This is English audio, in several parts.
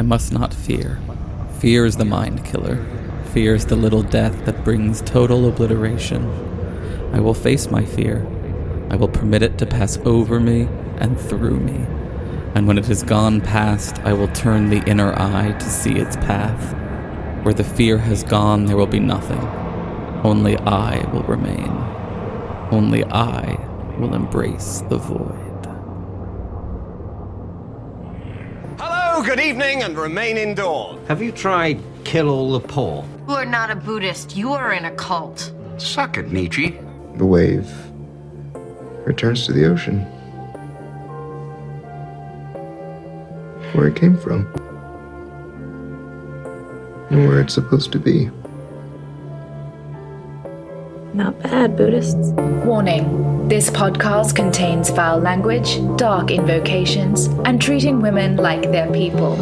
I must not fear. Fear is the mind killer. Fear is the little death that brings total obliteration. I will face my fear. I will permit it to pass over me and through me. And when it has gone past, I will turn the inner eye to see its path. Where the fear has gone, there will be nothing. Only I will remain. Only I will embrace the void. Hello, good evening, and remain indoors. Have you tried kill all the poor? You are not a Buddhist. You are in a cult. Suck it, Nietzsche. The wave returns to the ocean. Where it came from. And where it's supposed to be. Not bad, Buddhists. Warning this podcast contains foul language, dark invocations, and treating women like they're people.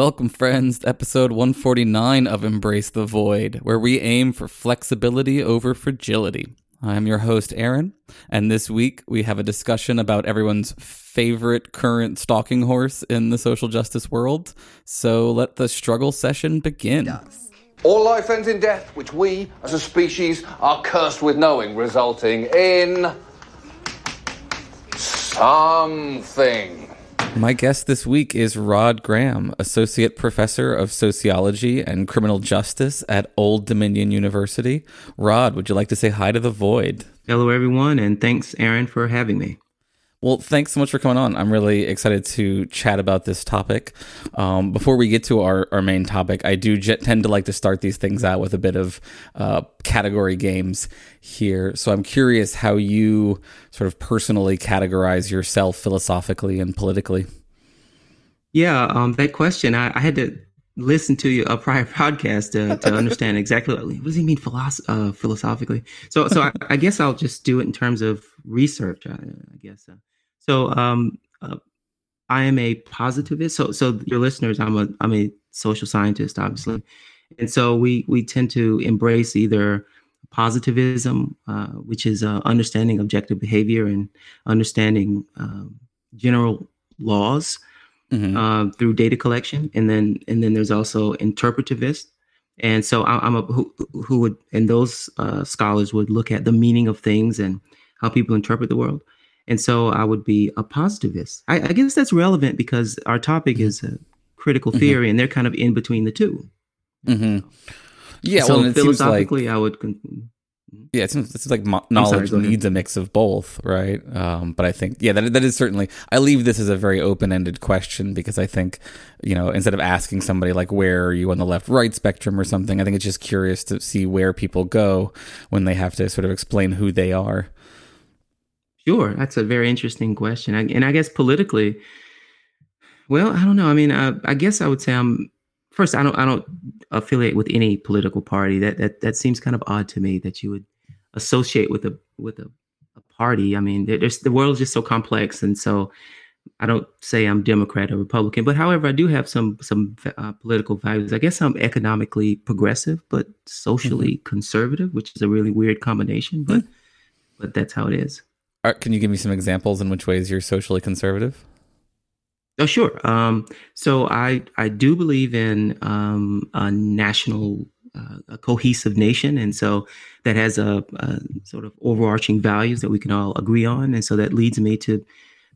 Welcome, friends, to episode 149 of Embrace the Void, where we aim for flexibility over fragility. I'm your host, Aaron, and this week we have a discussion about everyone's favorite current stalking horse in the social justice world. So let the struggle session begin. All life ends in death, which we, as a species, are cursed with knowing, resulting in. something. My guest this week is Rod Graham, Associate Professor of Sociology and Criminal Justice at Old Dominion University. Rod, would you like to say hi to the void? Hello, everyone, and thanks, Aaron, for having me. Well, thanks so much for coming on. I'm really excited to chat about this topic. Um, before we get to our, our main topic, I do j- tend to like to start these things out with a bit of uh, category games here. So I'm curious how you sort of personally categorize yourself philosophically and politically. Yeah, um, that question, I, I, had to listen to a prior podcast to, to understand exactly what, what, does he mean philosoph- uh, philosophically. So, so I, I, guess I'll just do it in terms of research. I, I guess. Uh, so um, uh, I am a positivist. So so your listeners, I'm a I'm a social scientist, obviously, and so we we tend to embrace either positivism, uh, which is uh, understanding objective behavior and understanding um, general laws mm-hmm. uh, through data collection, and then and then there's also interpretivist. And so I, am a who, who would and those uh, scholars would look at the meaning of things and how people interpret the world. And so I would be a positivist. I, I guess that's relevant because our topic mm-hmm. is critical mm-hmm. theory, mm-hmm. and they're kind of in between the 2 mm-hmm. Yeah, so well, philosophically, like, I would. Con- yeah, it seems, it's like mo- knowledge sorry, needs a mix of both, right? Um, but I think, yeah, that that is certainly. I leave this as a very open-ended question because I think, you know, instead of asking somebody like where are you on the left-right spectrum or something, I think it's just curious to see where people go when they have to sort of explain who they are. Sure, that's a very interesting question, and I guess politically, well, I don't know. I mean, I, I guess I would say I'm first. I don't. I don't affiliate with any political party. That that that seems kind of odd to me that you would associate with a with a, a party. I mean, there's the world is just so complex, and so I don't say I'm Democrat or Republican, but however, I do have some some uh, political values. I guess I'm economically progressive, but socially mm-hmm. conservative, which is a really weird combination. But mm-hmm. but that's how it is. Can you give me some examples in which ways you're socially conservative? Oh, sure. Um, so I I do believe in um, a national, uh, a cohesive nation, and so that has a, a, sort of overarching values that we can all agree on, and so that leads me to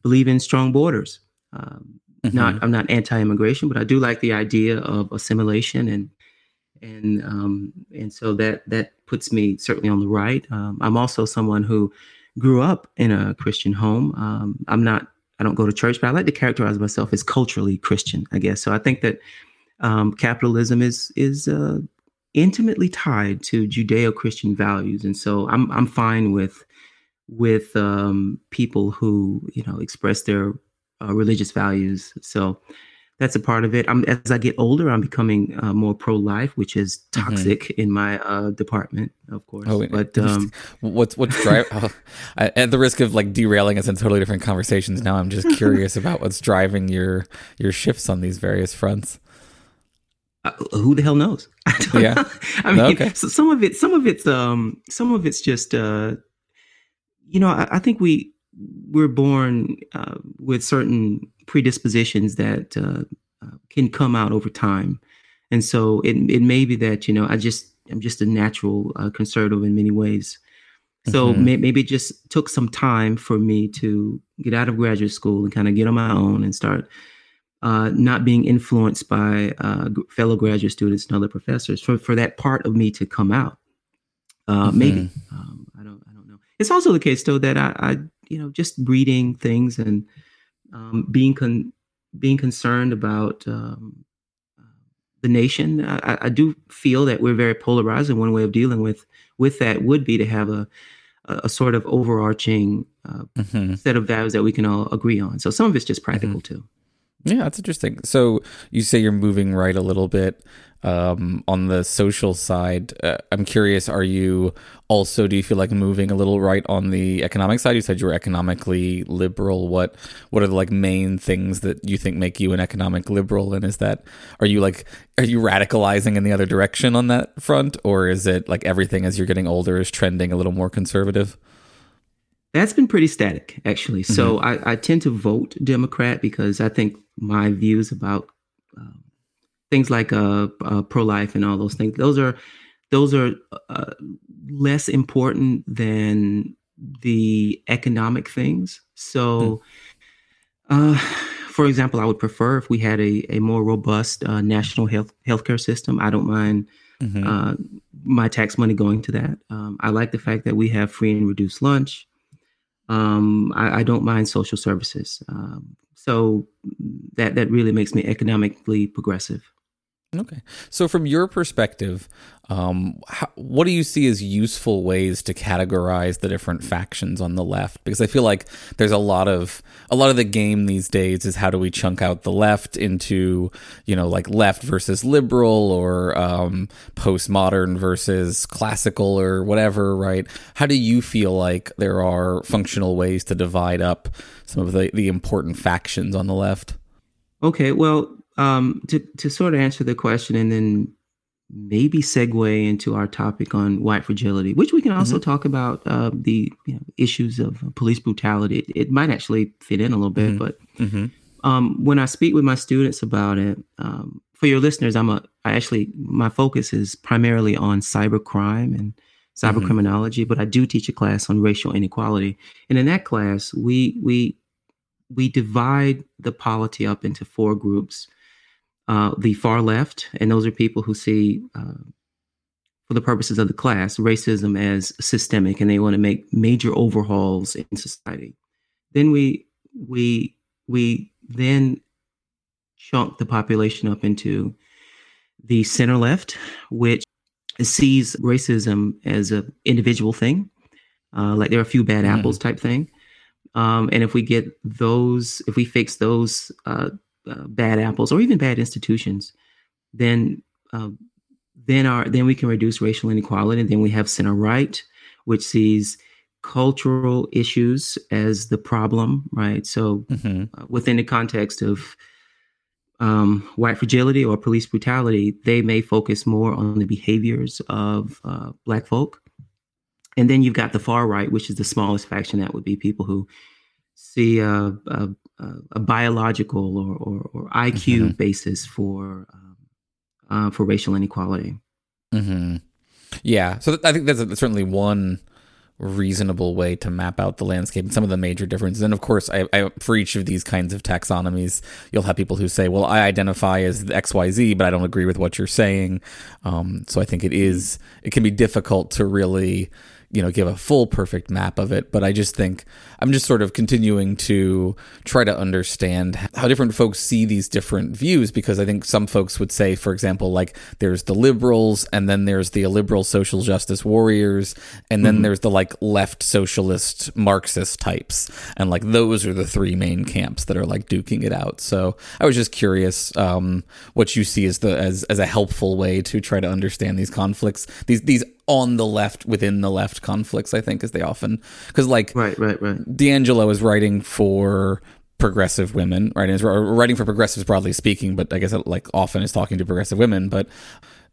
believe in strong borders. Um, mm-hmm. Not I'm not anti-immigration, but I do like the idea of assimilation and and um, and so that that puts me certainly on the right. Um, I'm also someone who grew up in a Christian home. Um, I'm not, I don't go to church, but I like to characterize myself as culturally Christian, I guess. So I think that um, capitalism is is uh, intimately tied to Judeo-Christian values, and so I'm I'm fine with with um, people who you know express their uh, religious values. So that's a part of it. I'm, as I get older, I'm becoming uh, more pro life, which is Mm-hmm. toxic in my uh, department, of course. Oh, but um, what's what's driving? oh, at the risk of like derailing us in totally different conversations, now I'm just curious about what's driving your your shifts on these various fronts. uh, who the hell knows? I don't Yeah. know. I mean, Okay. so some of it, some of it's, um, some of it's just, uh, you know, I, I think we we're born uh, with certain predispositions that uh, uh, can come out over time, and so it it may be that you know I just I'm just a natural uh, conservative in many ways. So Mhm. may, maybe it just took some time for me to get out of graduate school and kind of get on my own and start uh, not being influenced by uh, fellow graduate students and other professors for, for that part of me to come out. Uh, Maybe um, I don't I don't know. It's also the case though that I, I you know just reading things and um, being con- being concerned about um, the nation. I, I do feel that we're very polarized, and one way of dealing with with that would be to have a a, sort of overarching uh, Mhm. set of values that we can all agree on. So some of it's just practical too. Yeah, that's interesting. So you say you're moving right a little bit um, on the social side. Uh, I'm curious, are you also, do you feel like moving a little right on the economic side? You said you were economically liberal. What what are the like main things that you think make you an economic liberal? And is that, are you like, are you radicalizing in the other direction on that front? Or is it like everything as you're getting older is trending a little more conservative? That's been pretty static, actually. So I, I tend to vote Democrat because I think my views about um, things like uh, uh, pro-life and all those things those are those are uh, less important than the economic things. So, uh, for example, I would prefer if we had a, a more robust uh, national health healthcare system. I don't mind Mhm. uh, my tax money going to that. Um, I like the fact that we have free and reduced lunch. Um, I, I don't mind social services. Um, so that that really makes me economically progressive. Okay. So, from your perspective, um, how, what do you see as useful ways to categorize the different factions on the left? Because I feel like there's a lot of a lot of the game these days is how do we chunk out the left into you know like left versus liberal or um, postmodern versus classical or whatever, right? How do you feel like there are functional ways to divide up some of the the important factions on the left? Okay, well, um, to to sort of answer the question and then maybe segue into our topic on white fragility, which we can also talk about uh, the you know, issues of police brutality. It, it might actually fit in a little bit, but Mm-hmm. um, when I speak with my students about it, um, for your listeners, I'm a I actually my focus is primarily on cybercrime and cyber Mhm. criminology, but I do teach a class on racial inequality, and in that class, we we we divide the polity up into four groups. Uh, the far left, and those are people who see, uh, for the purposes of the class, racism as systemic, and they want to make major overhauls in society. Then we we we then chunk the population up into the center left, which sees racism as an individual thing, uh, like there are a few bad Mhm. apples type thing. Um, and if we get those, if we fix those uh, uh, bad apples or even bad institutions, then uh, then our then we can reduce racial inequality. And then we have center right, which sees cultural issues as the problem, right? So Mm-hmm. uh, within the context of um, white fragility or police brutality, they may focus more on the behaviors of uh, Black folk. And then you've got the far right, which is the smallest faction. That would be people who see a, a, a- biological or, or, or IQ Mhm. basis for um, uh, for racial inequality. hmm Yeah, so th- I think that's, that's certainly one reasonable way to map out the landscape and some of the major differences. And of course, I, I, for each of these kinds of taxonomies, you'll have people who say, "Well, I identify as X, Y, Z, but I don't agree with what you're saying." Um, so I think it is it can be difficult to really you know give a full perfect map of it, but I just think I'm just sort of continuing to try to understand how different folks see these different views because I think some folks would say, for example, like there's the liberals and then there's the illiberal social justice warriors and then mm-hmm. there's the like left socialist Marxist types and like those are the three main camps that are like duking it out. So I was just curious um, what you see as the as as a helpful way to try to understand these conflicts these these on the left within the left conflicts i think as they often because like right right right. DiAngelo is writing for progressive women right? And is writing for progressives broadly speaking but i guess it, like often is talking to progressive women. But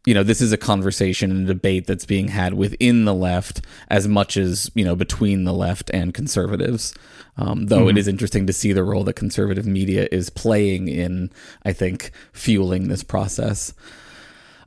you know this is a conversation and a debate that's being had within the left as much as you know between the left and conservatives. Um, though mm-hmm. it is interesting to see the role that conservative media is playing in i think fueling this process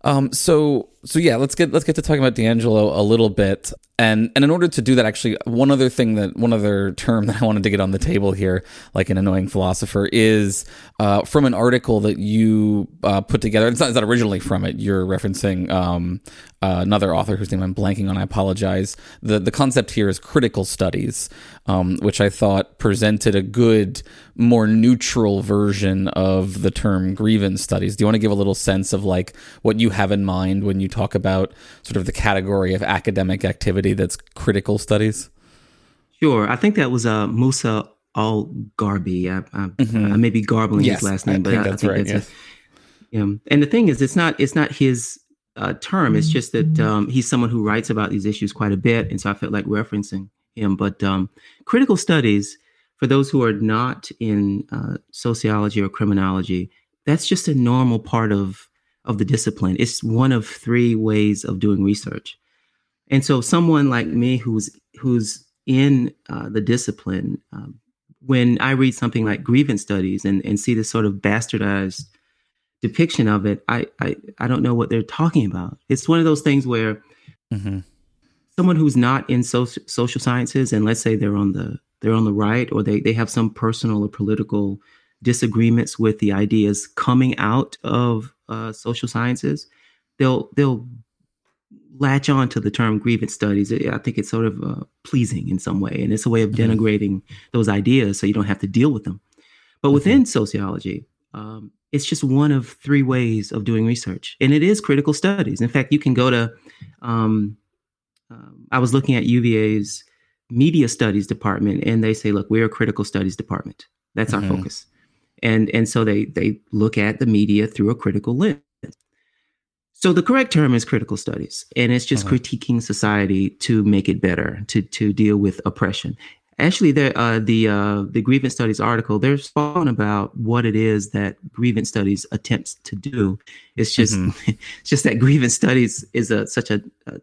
um, so so yeah, let's get let's get to talking about DiAngelo a little bit. And and in order to do that, actually, one other thing that one other term that I wanted to get on the table here, like an annoying philosopher, is uh, from an article that you uh, put together. It's not, it's not originally from it. You're referencing um, uh, another author whose name I'm blanking on. I apologize. the The concept here is critical studies, um, which I thought presented a good, more neutral version of the term grievance studies. Do you want to give a little sense of like what you have in mind when you talk about sort of the category of academic activity that's critical studies? Sure. I think that was uh, Musa Al Garbi. I, I, mm-hmm. I, may be garbling yes, his last name, I but think I, that's I think right. That's yeah. A, and the thing is, it's not it's not his uh, term. It's just that um, he's someone who writes about these issues quite a bit, and so I felt like referencing him. But um, critical studies, for those who are not in uh, sociology or criminology, that's just a normal part of of the discipline. It's one of three ways of doing research. And so someone like me who's who's in uh, the discipline, um, when I read something like grievance studies and, and see this sort of bastardized depiction of it, I, I, I don't know what they're talking about. It's one of those things where mm-hmm. someone who's not in so- social sciences, and let's say they're on the they're on the right or they, they have some personal or political disagreements with the ideas coming out of uh, social sciences, they'll they'll latch on to the term grievance studies. I think it's sort of uh, pleasing in some way, and it's a way of mm-hmm. denigrating those ideas so you don't have to deal with them. But mm-hmm. within sociology, um, it's just one of three ways of doing research, and it is critical studies. In fact, you can go to. Um, um, I was looking at UVA's media studies department, and they say, "Look, we're a critical studies department. That's mm-hmm. our focus." and and so they they look at the media through a critical lens so the correct term is critical studies and it's just uh-huh. critiquing society to make it better to to deal with oppression actually the uh, the uh, the grievance studies article they're spot about what it is that grievance studies attempts to do it's just mm-hmm. it's just that grievance studies is a such a, a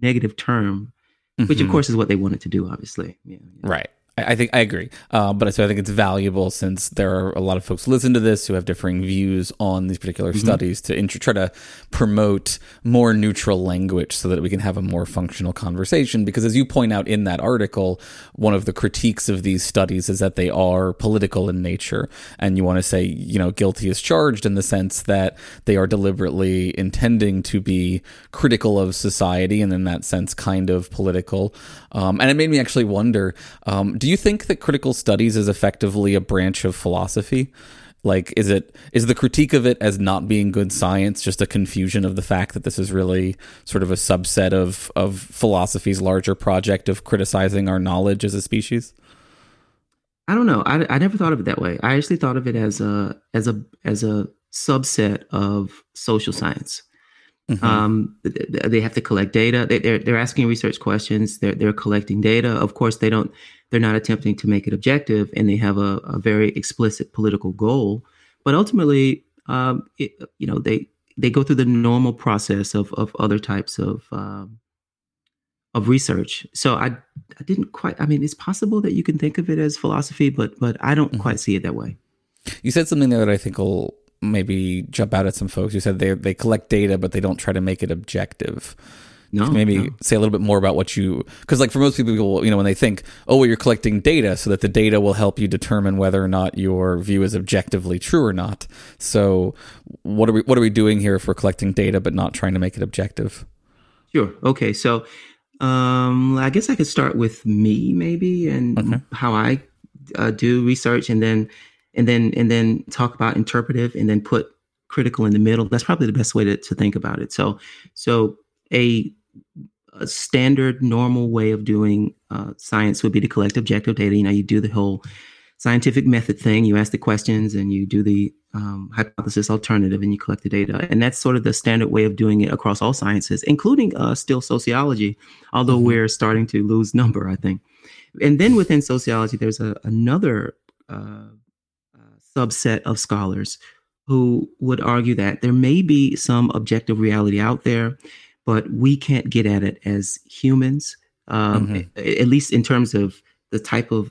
negative term mm-hmm. which of mm-hmm. course is what they wanted to do obviously yeah, yeah. right I think I agree, uh, but so I think it's valuable since there are a lot of folks listen to this who have differing views on these particular mm-hmm. studies to int- try to promote more neutral language so that we can have a more functional conversation. Because as you point out in that article, one of the critiques of these studies is that they are political in nature, and you want to say you know guilty is charged in the sense that they are deliberately intending to be critical of society, and in that sense, kind of political. Um, and it made me actually wonder: um, Do you think that critical studies is effectively a branch of philosophy? Like, is it is the critique of it as not being good science just a confusion of the fact that this is really sort of a subset of of philosophy's larger project of criticizing our knowledge as a species? I don't know. I, I never thought of it that way. I actually thought of it as a as a as a subset of social science. Mm-hmm. Um, they have to collect data. They, are they're asking research questions. They're they're collecting data. Of course, they don't. They're not attempting to make it objective, and they have a, a very explicit political goal. But ultimately, um, it, you know, they they go through the normal process of of other types of um, of research. So I I didn't quite. I mean, it's possible that you can think of it as philosophy, but but I don't mm-hmm. quite see it that way. You said something there that I think will maybe jump out at some folks who said they they collect data but they don't try to make it objective. No, maybe no. say a little bit more about what you because like for most people, you know, when they think, oh, well, you're collecting data so that the data will help you determine whether or not your view is objectively true or not. So what are we what are we doing here if we're collecting data but not trying to make it objective? Sure. Okay. So Um, I guess I could start with me maybe and Okay. how I uh, do research, and then and then and then talk about interpretive, and then put critical in the middle. That's probably the best way to, to think about it. So so a, a standard normal way of doing uh, science would be to collect objective data. You know, you do the whole scientific method thing. You ask the questions and you do the um, hypothesis alternative and you collect the data. And that's sort of the standard way of doing it across all sciences, including uh, still sociology, although we're starting to lose number, I think. And then within sociology, there's a, another uh, subset of scholars who would argue that there may be some objective reality out there, but we can't get at it as humans, um, a- at least in terms of the type of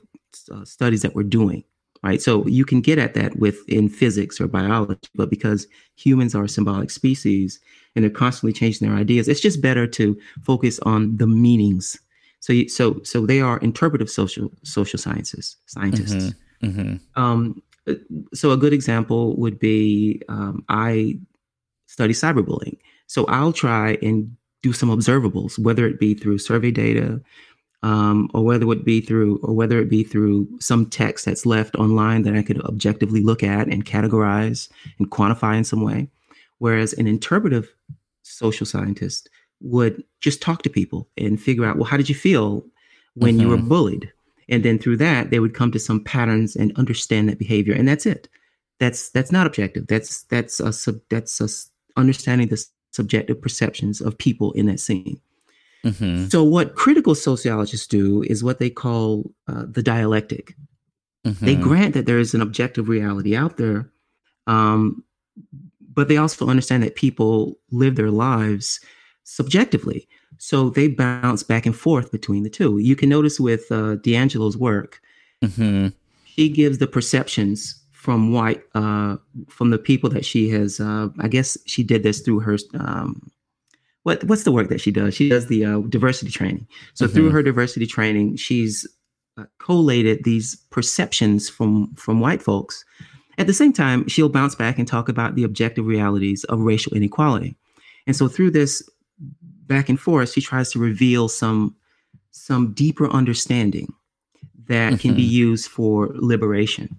uh, studies that we're doing right? So you can get at that with in physics or biology but because humans are symbolic species and they're constantly changing their ideas it's just better to focus on the meanings. So you, so so they are interpretive social social sciences scientists. Hmm um, uh, so a good example would be um, I study cyberbullying. So I'll try and do some observables, whether it be through survey data, um, or whether it be through, or whether it be through some text that's left online that I could objectively look at and categorize and quantify in some way. Whereas an interpretive social scientist would just talk to people and figure out, well, how did you feel when you were Mhm. bullied? And then through that they would come to some patterns and understand that behavior. And that's it. That's that's not objective. That's that's a sub that's a s- understanding the subjective perceptions of people in that scene. Hmm so what critical sociologists do is what they call uh, the dialectic. They Mm-hmm. grant that there is an objective reality out there um, but they also understand that people live their lives subjectively so they bounce back and forth between the two. You can notice with uh, DiAngelo's work hmm she gives the perceptions from white uh, from the people that she has uh, i guess she did this through her um, what what's the work that she does? She does the uh, diversity training. So through Mhm. her diversity training she's uh, collated these perceptions from from white folks. At the same time she'll bounce back and talk about the objective realities of racial inequality. And so through this back and forth she tries to reveal some some deeper understanding that can be used for liberation.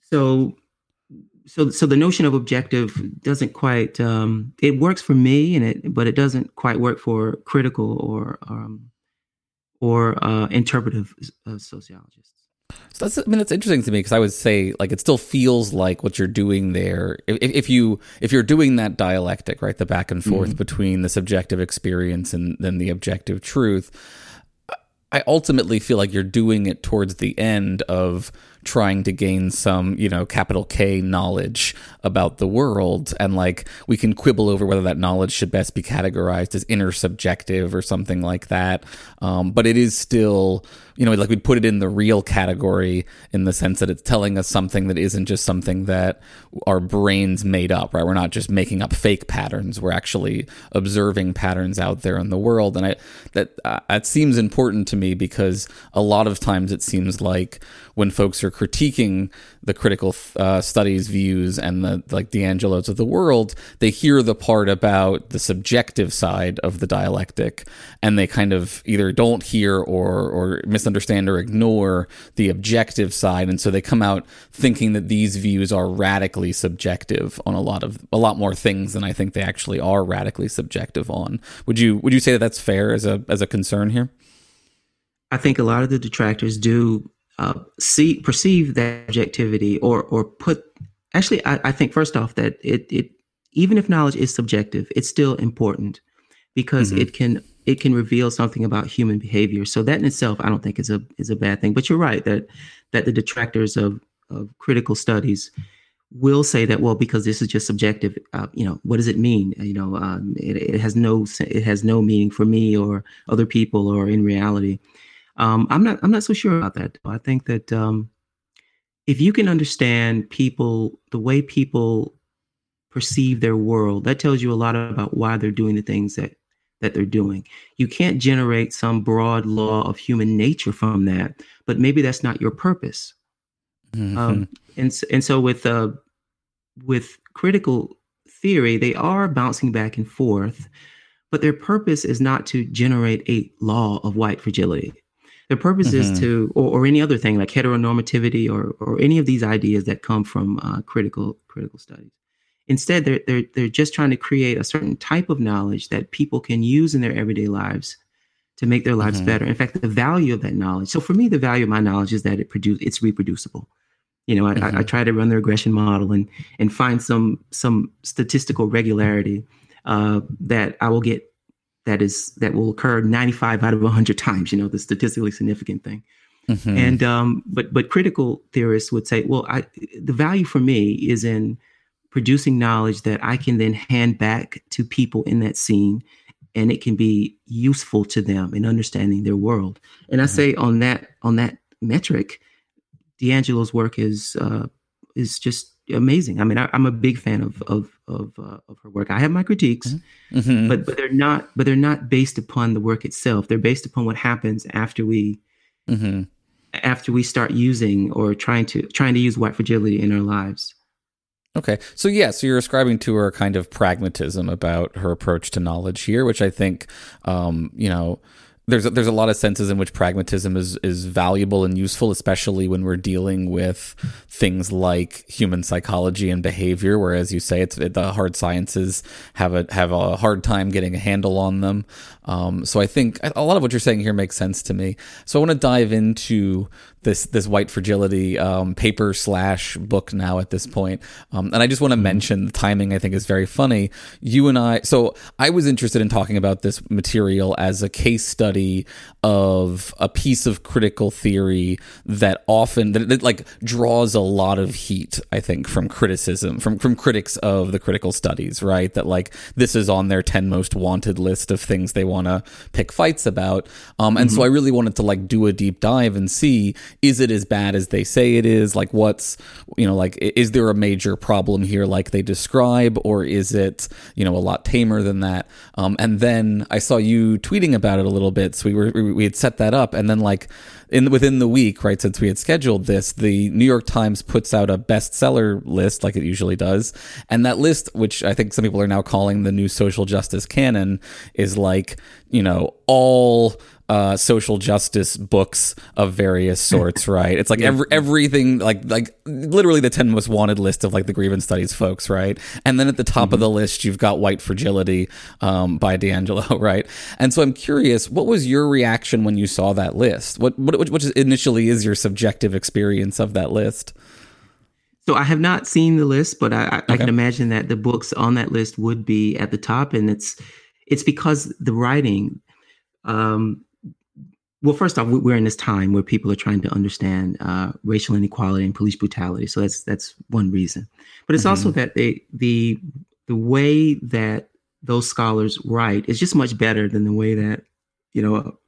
So so so the notion of objective doesn't quite um it works for me and it but it doesn't quite work for critical or um or uh interpretive uh, sociologists So that's I mean that's interesting to me because I would say like it still feels like what you're doing there. If, if you if you're doing that dialectic, right, the back and mm-hmm. forth between the subjective experience and then the objective truth, I ultimately feel like you're doing it towards the end of trying to gain some, you know, capital K knowledge about the world. And like we can quibble over whether that knowledge should best be categorized as intersubjective or something like that. Um, but it is still, you know, like we'd put it in the real category in the sense that it's telling us something that isn't just something that our brains made up, right? We're not just making up fake patterns. We're actually observing patterns out there in the world. And I, that, uh, that seems important to me because a lot of times it seems like when folks are critiquing the critical uh, studies views and the like DiAngelo's of the world, they hear the part about the subjective side of the dialectic, and they kind of either don't hear or or misunderstand or ignore the objective side, and so they come out thinking that these views are radically subjective on a lot of a lot more things than I think they actually are radically subjective on. Would you would you say that that's fair as a as a concern here? I think a lot of the detractors do uh, see perceive that objectivity or or put actually I, I think first off that it it even if knowledge is subjective it's still important because Mhm. it can it can reveal something about human behavior. So that in itself I don't think is a is a bad thing. But you're right that that the detractors of of critical studies will say that well because this is just subjective uh, you know what does it mean? You know um, it, it has no it has no meaning for me or other people or in reality um, I'm not. I'm not so sure about that. I think that um, if you can understand people, the way people perceive their world, that tells you a lot about why they're doing the things that that they're doing. You can't generate some broad law of human nature from that, but maybe that's not your purpose. Um, and and so with uh, with critical theory, they are bouncing back and forth, but their purpose is not to generate a law of white fragility. Their purpose mm-hmm. is to, or, or, any other thing like heteronormativity or or any of these ideas that come from uh, critical critical studies. Instead, they're they're they're just trying to create a certain type of knowledge that people can use in their everyday lives to make their lives mm-hmm. better. In fact, the value of that knowledge. So for me, the value of my knowledge is that it produce it's reproducible. You know, I, mm-hmm. I, I, try to run the regression model and and find some some statistical regularity uh, that I will get that is that will occur 95 out of 100 times. You know, the statistically significant thing. Mm-hmm. And um, but but critical theorists would say, well, I, the value for me is in producing knowledge that I can then hand back to people in that scene and it can be useful to them in understanding their world. And I mm-hmm. say on that on that metric, DiAngelo's work is uh, is just amazing. I mean, I, am a big fan of of of, uh, of, her work. I have my critiques, mm-hmm. mm-hmm. but but they're not but they're not based upon the work itself. They're based upon what happens after we mm-hmm. after we start using or trying to trying to use white fragility in our lives. Okay. So, yeah, so you're ascribing to her a kind of pragmatism about her approach to knowledge here, which I think, um, you know, there's a, there's a lot of senses in which pragmatism is is valuable and useful, especially when we're dealing with things like human psychology and behavior. Whereas you say it's the hard sciences have a have a hard time getting a handle on them. Um, so I think a lot of what you're saying here makes sense to me. So I want to dive into this this white fragility um, paper slash book now at this point. Um, and I just want to mm-hmm. mention the timing. I think is very funny. You and I. So I was interested in talking about this material as a case study of a piece of critical theory that often that, that like draws a lot of heat. I think from criticism from from critics of the critical studies. Right. That like this is on their ten most wanted list of things they want want to pick fights about. Um, and mm-hmm. so I really wanted to like do a deep dive and see is it as bad as they say it is? Like, what's, you know, like, is there a major problem here like they describe, or is it, you know, a lot tamer than that? Um, and then I saw you tweeting about it a little bit. So we were, we had set that up. And then, like, in within the week, right, since we had scheduled this, the New York Times puts out a bestseller list like it usually does, and that list, which I think some people are now calling the new social justice canon, is like you know all uh, social justice books of various sorts, right? It's like every, everything, like like literally the ten most wanted list of like the grievance studies folks, right? And then at the top mm-hmm. of the list, you've got White Fragility um, by DiAngelo, right? And so I'm curious, what was your reaction when you saw that list? What what which initially is your subjective experience of that list? So I have not seen the list, but I, I, okay. I can imagine that the books on that list would be at the top, and it's it's because the writing um, well, first off, we're in this time where people are trying to understand uh, racial inequality and police brutality. So that's that's one reason. But it's mm-hmm. also that they the the way that those scholars write is just much better than the way that you know.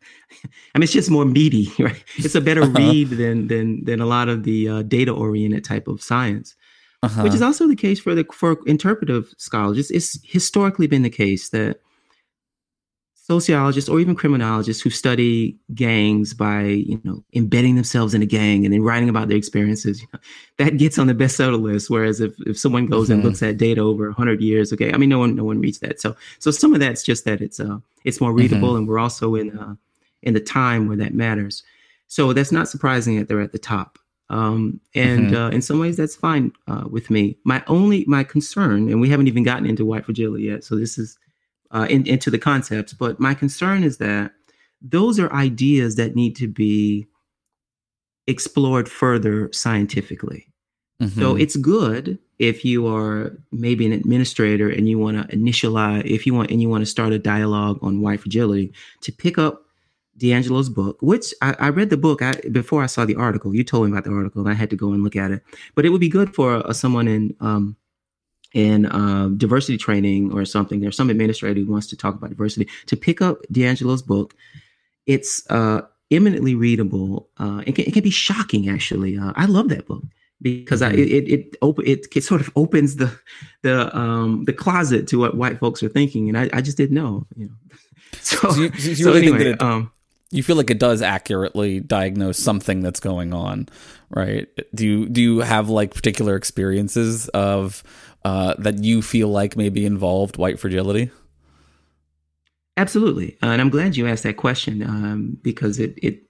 I mean, it's just more meaty, right? It's a better uh-huh. read than than than a lot of the uh, data oriented type of science. Uh-huh. Which is also the case for the for interpretive scholars. It's, it's historically been the case that sociologists or even criminologists who study gangs by you know embedding themselves in a gang and then writing about their experiences you know, that gets on the bestseller list whereas if, if someone goes mm-hmm. and looks at data over 100 years okay i mean no one no one reads that so so some of that's just that it's uh it's more readable mm-hmm. and we're also in uh in the time where that matters so that's not surprising that they're at the top um, and mm-hmm. uh, in some ways that's fine uh, with me my only my concern and we haven't even gotten into white fragility yet so this is uh, in, into the concepts. But my concern is that those are ideas that need to be explored further scientifically. Mm-hmm. So it's good if you are maybe an administrator and you want to initialize, if you want, and you want to start a dialogue on white fragility, to pick up DiAngelo's book, which I, I read the book I, before I saw the article. You told me about the article, and I had to go and look at it. But it would be good for uh, someone in um, in uh, diversity training or something, there's some administrator who wants to talk about diversity, to pick up DiAngelo's book. It's uh, eminently readable. Uh, it, can, it can be shocking, actually. Uh, I love that book because mm-hmm. I, it it open it, it, sort of opens the the um, the closet to what white folks are thinking, and I, I just didn't know. You know, so, so you, so really anyway, think that um, you feel like it does accurately diagnose something that's going on, right? Do you do you have like particular experiences of uh, that you feel like maybe involved white fragility? Absolutely, uh, and I'm glad you asked that question um, because it it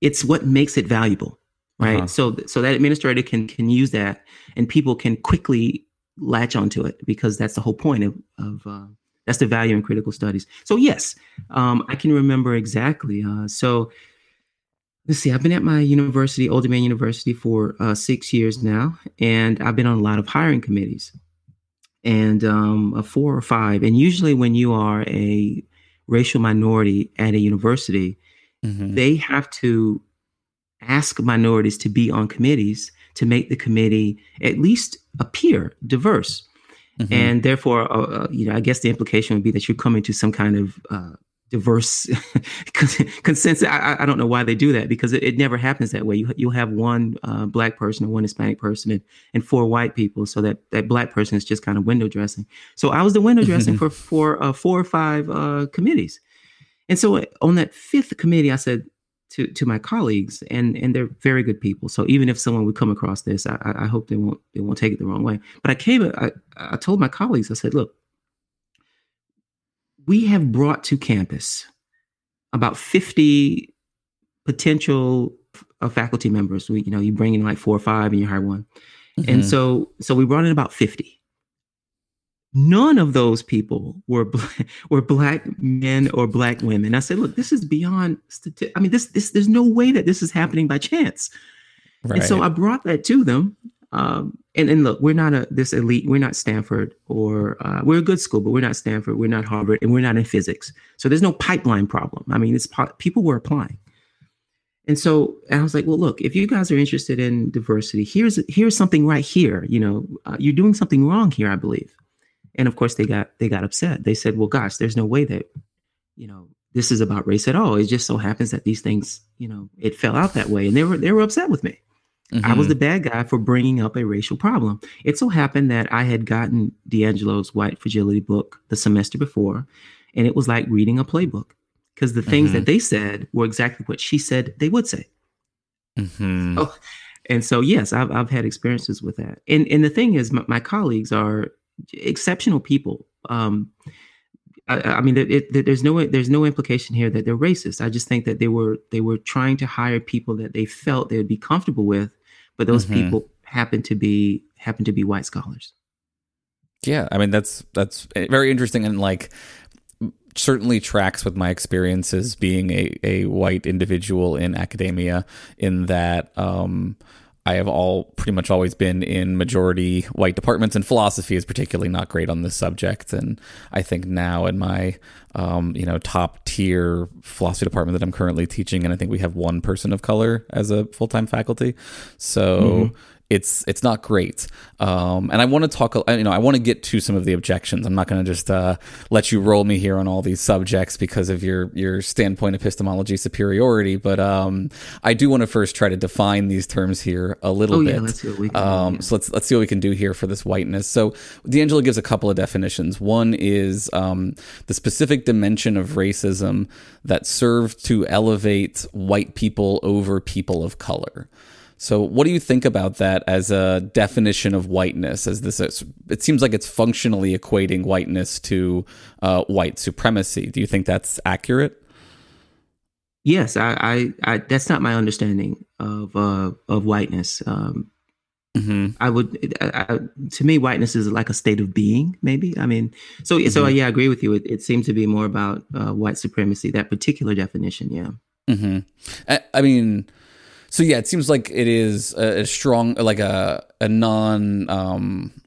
it's what makes it valuable, right? Uh-huh. So so that administrator can can use that, and people can quickly latch onto it because that's the whole point of of uh, that's the value in critical studies. So yes, um, I can remember exactly. Uh, so let's see. I've been at my university, Old Dominion University, for uh, six years now, and I've been on a lot of hiring committees, and um, a four or five. And usually, when you are a racial minority at a university, mm-hmm. they have to ask minorities to be on committees to make the committee at least appear diverse. Mm-hmm. And therefore, uh, uh you know, I guess the implication would be that you're coming to some kind of uh, diverse consensus. I, I, don't know why they do that because it, it never happens that way. You you'll have one uh, black person and one Hispanic person and, and four white people, so that that black person is just kind of window dressing. So I was the window dressing for for uh, four or five uh, committees, and so uh, on that fifth committee, I said to to my colleagues, and and they're very good people. So even if someone would come across this, I, I hope they won't they won't take it the wrong way. But I came, I, I told my colleagues, I said, look we have brought to campus about 50 potential uh, faculty members. We, you know, you bring in like four or five and you hire one. Mm-hmm. And so, so we brought in about 50. None of those people were black, were black men or black women. I said, look, this is beyond. Stati- I mean, this this there's no way that this is happening by chance. Right. And so I brought that to them, um, and, and look, we're not a this elite. We're not Stanford, or uh, we're a good school, but we're not Stanford. We're not Harvard, and we're not in physics. So there's no pipeline problem. I mean, it's people were applying, and so and I was like, well, look, if you guys are interested in diversity, here's here's something right here. You know, uh, you're doing something wrong here, I believe. And of course, they got they got upset. They said, well, gosh, there's no way that you know this is about race at all. It just so happens that these things, you know, it fell out that way, and they were they were upset with me. Mm-hmm. I was the mm-hmm. bad guy for bringing up a racial problem. It so happened that I had gotten DiAngelo's White Fragility book the semester before, and it was like reading a playbook because the things mm-hmm. that they said were exactly what she said they would say. Mm-hmm. Oh, and so yes, I've I've had experiences with that. And and the thing is, my, my colleagues are exceptional people. Um, I, I mean, it, it, there's no there's no implication here that they're racist. I just think that they were they were trying to hire people that they felt they would be comfortable with but those mm-hmm. people happen to be happen to be white scholars. Yeah, I mean that's that's very interesting and like certainly tracks with my experiences being a, a white individual in academia in that um, I have all pretty much always been in majority white departments, and philosophy is particularly not great on this subject. And I think now in my um, you know top tier philosophy department that I'm currently teaching, and I think we have one person of color as a full time faculty. So. Mm-hmm it's it's not great. Um, and I want to talk, you know, I want to get to some of the objections. I'm not going to just uh, let you roll me here on all these subjects because of your your standpoint epistemology superiority. But um, I do want to first try to define these terms here a little oh, bit. Yeah, let's see what we can um, do, So let's let's see what we can do here for this whiteness. So DiAngelo gives a couple of definitions. One is um, the specific dimension of racism that served to elevate white people over people of color. So, what do you think about that as a definition of whiteness? As this, it seems like it's functionally equating whiteness to uh, white supremacy. Do you think that's accurate? Yes, I, I, I that's not my understanding of uh, of whiteness. Um, mm-hmm. I would, I, to me, whiteness is like a state of being. Maybe I mean, so mm-hmm. so yeah, I agree with you. It, it seems to be more about uh, white supremacy. That particular definition, yeah. Mm-hmm. I, I mean so yeah, it seems like it is a, a strong, like a a non um,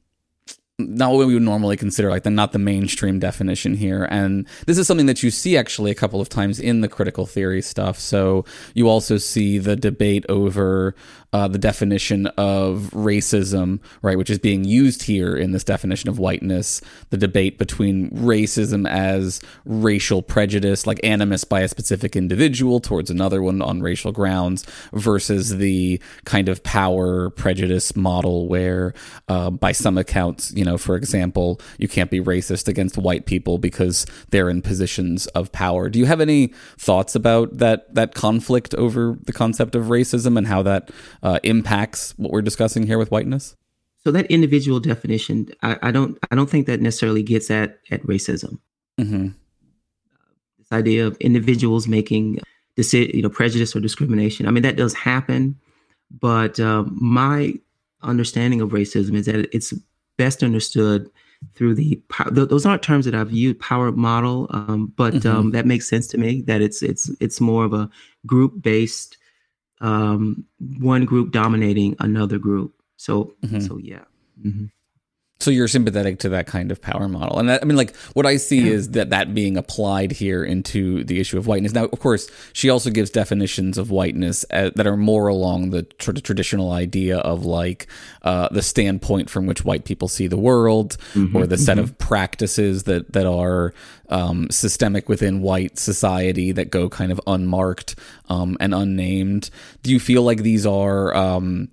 not what we would normally consider like the not the mainstream definition here. And this is something that you see actually a couple of times in the critical theory stuff. So you also see the debate over uh, the definition of racism right which is being used here in this definition of whiteness. The debate between racism as racial prejudice like animus by a specific individual towards another one on racial grounds versus the kind of power prejudice model where uh, by some accounts you know, for example, you can't be racist against white people because they're in positions of power. Do you have any thoughts about that that conflict over the concept of racism and how that uh, impacts what we're discussing here with whiteness? So that individual definition, I, I don't, I don't think that necessarily gets at at racism. Mm-hmm. this idea of individuals making deci- you know prejudice or discrimination. I mean that does happen, but uh, my understanding of racism is that it's best understood through the those aren't terms that I've used power model, um, but mm-hmm. um, that makes sense to me that it's it's it's more of a group based um, one group dominating another group. So mm-hmm. so yeah. Mm-hmm. So you're sympathetic to that kind of power model, and that, I mean, like what I see yeah. is that that being applied here into the issue of whiteness. Now, of course, she also gives definitions of whiteness uh, that are more along the sort of traditional idea of like uh, the standpoint from which white people see the world, mm-hmm, or the set mm-hmm. of practices that that are um, systemic within white society that go kind of unmarked um, and unnamed. Do you feel like these are? Um,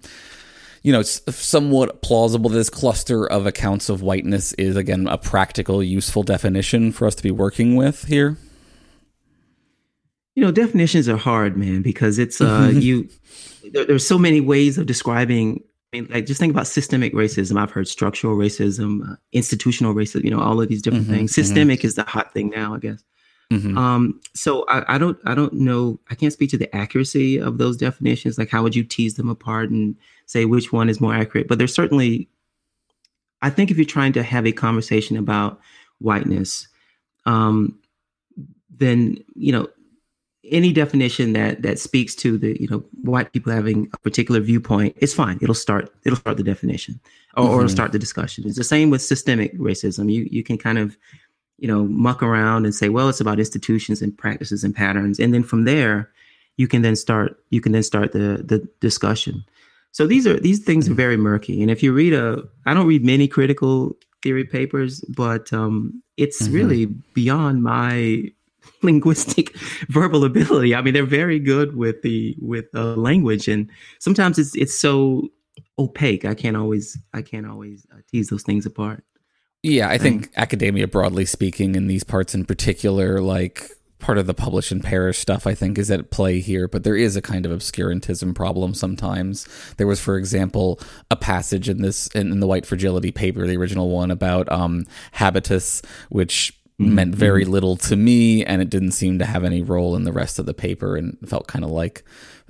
you know, it's somewhat plausible this cluster of accounts of whiteness is, again, a practical, useful definition for us to be working with here? You know, definitions are hard, man, because it's, uh, you, there, there's so many ways of describing I mean, like just think about systemic racism. I've heard structural racism, uh, institutional racism. You know, all of these different mm-hmm, things. Mm-hmm. Systemic mm-hmm. is the hot thing now, I guess. Mm-hmm. Um, so I, I, don't, I don't know. I can't speak to the accuracy of those definitions. Like, how would you tease them apart and say which one is more accurate, but there's certainly, I think if you're trying to have a conversation about whiteness, um, then you know any definition that that speaks to the you know white people having a particular viewpoint it's fine. It'll start it'll start the definition or, mm-hmm. or start the discussion. It's the same with systemic racism. You you can kind of you know muck around and say well it's about institutions and practices and patterns. And then from there you can then start you can then start the the discussion so these are these things are very murky. And if you read a, I don't read many critical theory papers, but um, it's mm-hmm. really beyond my linguistic verbal ability. I mean, they're very good with the with uh, language, and sometimes it's it's so opaque. I can't always I can't always uh, tease those things apart. Yeah, I think um, academia, broadly speaking, in these parts in particular, like part of the publish and perish stuff I think is at play here, but there is a kind of obscurantism problem sometimes. There was, for example, a passage in this in, in the White Fragility paper, the original one, about um, habitus, which mm-hmm. meant very little to me, and it didn't seem to have any role in the rest of the paper, and felt kind of like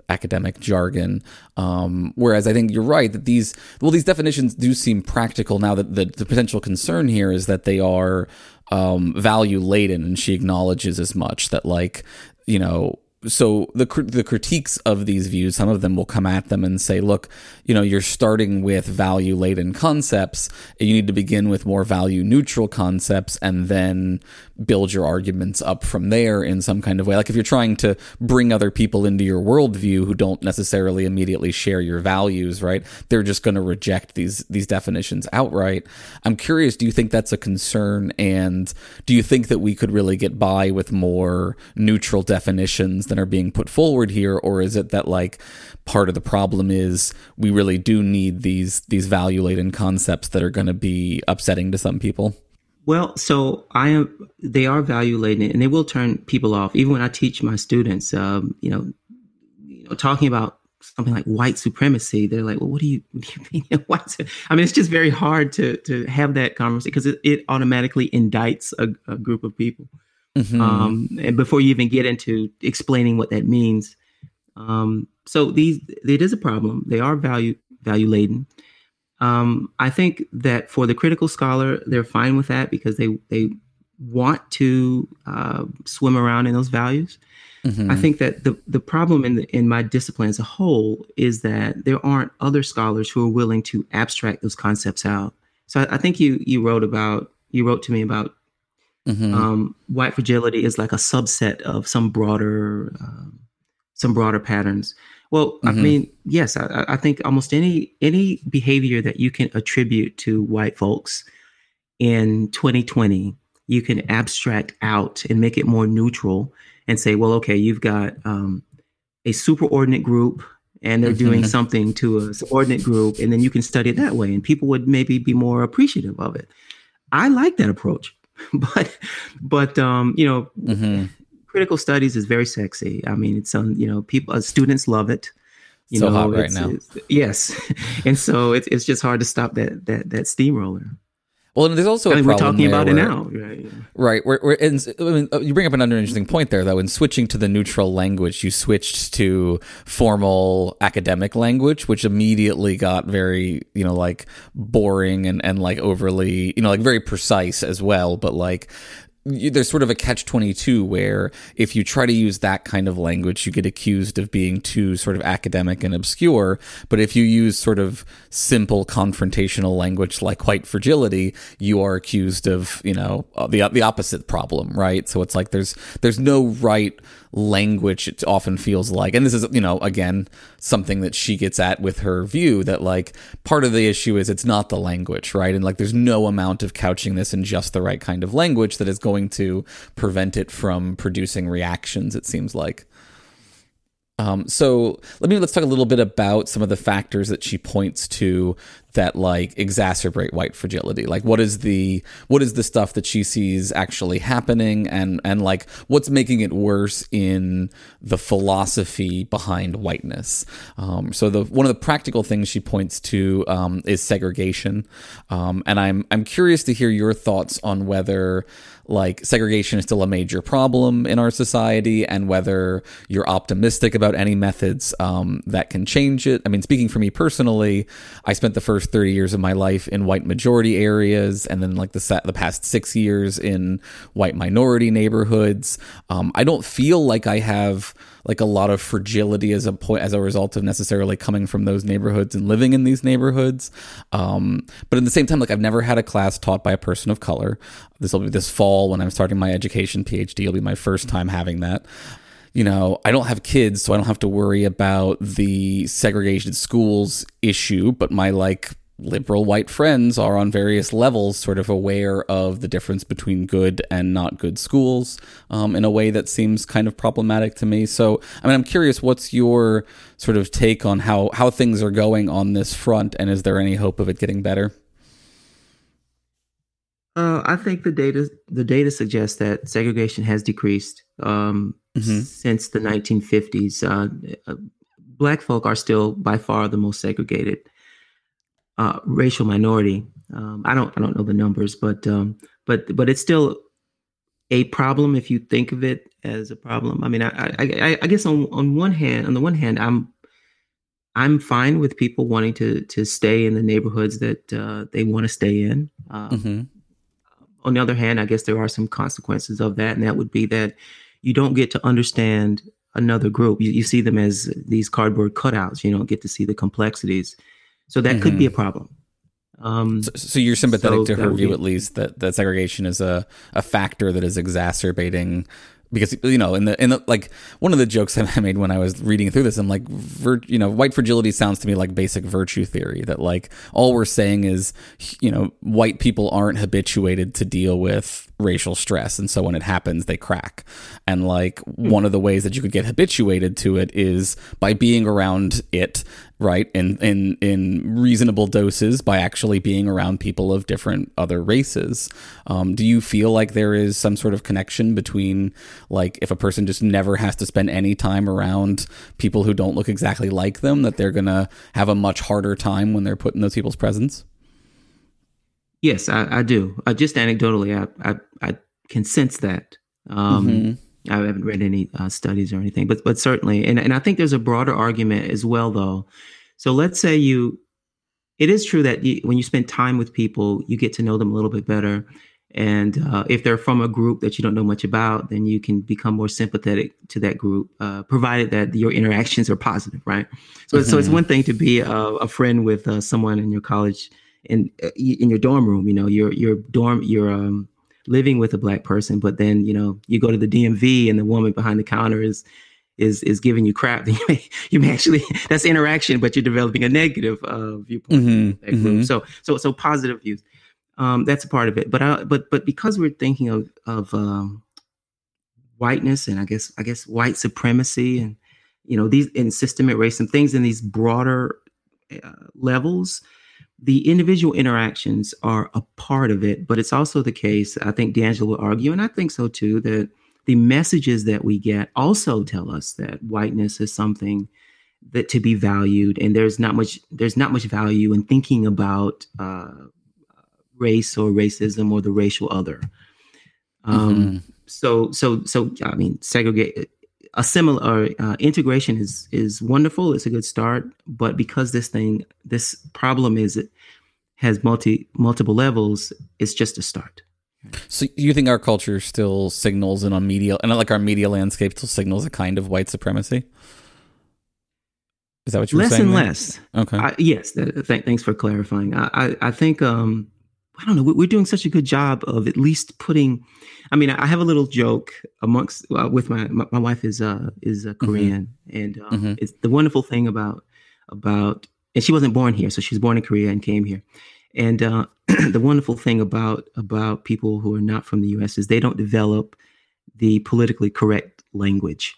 academic jargon. Um, whereas I think you're right that these well these definitions do seem practical now that the, the potential concern here is that they are um, value laden, and she acknowledges as much that like you know so the the critiques of these views, some of them will come at them and say, "Look, you know, you're starting with value laden concepts. You need to begin with more value neutral concepts, and then build your arguments up from there in some kind of way. Like if you're trying to bring other people into your worldview who don't necessarily immediately share your values, right? They're just going to reject these these definitions outright. I'm curious, do you think that's a concern and do you think that we could really get by with more neutral definitions than are being put forward here or is it that like part of the problem is we really do need these these value laden concepts that are going to be upsetting to some people? Well, so I am. They are value laden, and they will turn people off. Even when I teach my students, um, you know, you know, talking about something like white supremacy, they're like, "Well, what do you, what do you mean white?" I mean, it's just very hard to to have that conversation because it, it automatically indicts a, a group of people. Mm-hmm. Um, and before you even get into explaining what that means, um, so these it is a problem. They are value value laden. Um, I think that for the critical scholar, they're fine with that because they they want to uh, swim around in those values. Mm-hmm. I think that the the problem in the, in my discipline as a whole is that there aren't other scholars who are willing to abstract those concepts out. So I, I think you you wrote about you wrote to me about mm-hmm. um, white fragility is like a subset of some broader um, some broader patterns. Well, mm-hmm. I mean, yes, I, I, think almost any any behavior that you can attribute to white folks in 2020, you can abstract out and make it more neutral and say, well, okay, you've got um, a superordinate group and they're mm-hmm. doing something to a subordinate group, and then you can study it that way, and people would maybe be more appreciative of it. I like that approach, but but um, you know, mm-hmm critical studies is very sexy. I mean, it's on you know people uh, students love it. You so know, hot right now. yes, and so it's it's just hard to stop that that that steamroller. Well, and there's also I a mean, we're talking about it now, right? Right. We're, we're, and, I mean, uh, you bring up another interesting point there, though. In switching to the neutral language, you switched to formal academic language, which immediately got very, you know, like boring and, and like overly, you know, like very precise as well. But like, there's sort of a catch 22 where if you try to use that kind of language, you get accused of being too sort of academic and obscure. But if you use sort of simple confrontational language like white fragility, you are accused of, you know, uh, the, the opposite problem, right? So it's like there's, there's no right language it often feels like. And this is you know again something that she gets at with her view that like part of the issue is it's not the language right? And like there's no amount of couching this in just the right kind of language that is going to prevent it from producing reactions it seems like. Um, so let me let's talk a little bit about some of the factors that she points to that like exacerbate white fragility. Like what is the what is the stuff that she sees actually happening and and like what's making it worse in the philosophy behind whiteness. Um, so the one of the practical things she points to um, is segregation, um, and I'm I'm curious to hear your thoughts on whether like segregation is still a major problem in our society and whether you're optimistic about any methods um, that can change it. I mean, speaking for me personally, I spent the first 30 years of my life in white majority areas and then like the the past 6 years in white minority neighborhoods. Um, I don't feel like I have like a lot of fragility as a point as a result of necessarily coming from those neighborhoods and living in these neighborhoods. Um, but at the same time, like I've never had a class taught by a person of color. This will be this fall when I'm starting my education PhD. It'll be my first time having that. You know, I don't have kids, so I don't have to worry about the segregated schools issue, but my like liberal white friends are on various levels sort of aware of the difference between good and not good schools um, in a way that seems kind of problematic to me. So, I mean, I'm curious, what's your sort of take on how, how things are going on this front, and is there any hope of it getting better? Uh, I think the data the data suggests that segregation has decreased um, Mhm. since the 1950s. Uh, uh, black folk are still by far the most segregated uh, racial minority. Um, I don't I don't know the numbers, but um, but but it's still a problem if you think of it as a problem. I mean, I I, I, I guess on on one hand, on the one hand, I'm I'm fine with people wanting to to stay in the neighborhoods that uh, they want to stay in. Um, Mm-hmm. On the other hand, I guess there are some consequences of that, and that would be that you don't get to understand another group. You, you see them as these cardboard cutouts. You don't get to see the complexities. So that could be a problem. Um, So, so you're sympathetic So to her view, be- at least, that, that segregation is a, a factor that is exacerbating. Because you know, in the in the like one of the jokes I made when I was reading through this, I'm like, vir, you know, white fragility sounds to me like basic virtue theory. That like all we're saying is, you know, white people aren't habituated to deal with racial stress, and so when it happens, they crack. And like one of the ways that you could get habituated to it is by being around it right in in in reasonable doses by actually being around people of different other races. Um, do you feel like there is some sort of connection between like if a person just never has to spend any time around people who don't look exactly like them that they're gonna have a much harder time when they're put in those people's presence yes, I, I do. Uh, just anecdotally, I, I I can sense that. Um, Mhm. I haven't read any uh, studies or anything, but but certainly, and and I think there's a broader argument as well, though. So let's say you, it is true that you, when you spend time with people, you get to know them a little bit better, and uh, if they're from a group that you don't know much about, then you can become more sympathetic to that group, uh, provided that your interactions are positive, right? So so it's Mhm. one thing to be a, a friend with uh, someone in your college in uh, in your dorm room, you know, your your dorm your um living with a black person, but then you know you go to the DMV and the woman behind the counter is is is giving you crap. You may you may actually that's interaction, but you're developing a negative uh, viewpoint Mhm, group. mhm. So so so positive views. Um, that's a part of it. But I, but but because we're thinking of of um, whiteness and I guess I guess white supremacy and you know these and systemic racism things in these broader uh, levels the individual interactions are a part of it, but it's also the case, I think DiAngelo will argue, and I think so too, that the messages that we get also tell us that whiteness is something that to be valued, and there's not much there's not much value in thinking about uh, race or racism or the racial other. Um, Mm-hmm. So so so I mean, segregate a similar uh, integration is is wonderful. It's a good start, but because this thing, this problem is it has multi multiple levels. It's just a start. So you think our culture still signals and on media and like our media landscape still signals a kind of white supremacy? Is that what you were less saying? and there? less. Okay. I, yes. Th- th- thanks for clarifying. I, I, I think um, I don't know. we- We're doing such a good job of at least putting. I mean, I have a little joke amongst uh, with my, my my wife is uh is uh, Korean, and um, Mhm. it's the wonderful thing about about and she wasn't born here, so she was born in Korea and came here. And uh, the wonderful thing about about people who are not from the U.S. is they don't develop the politically correct language.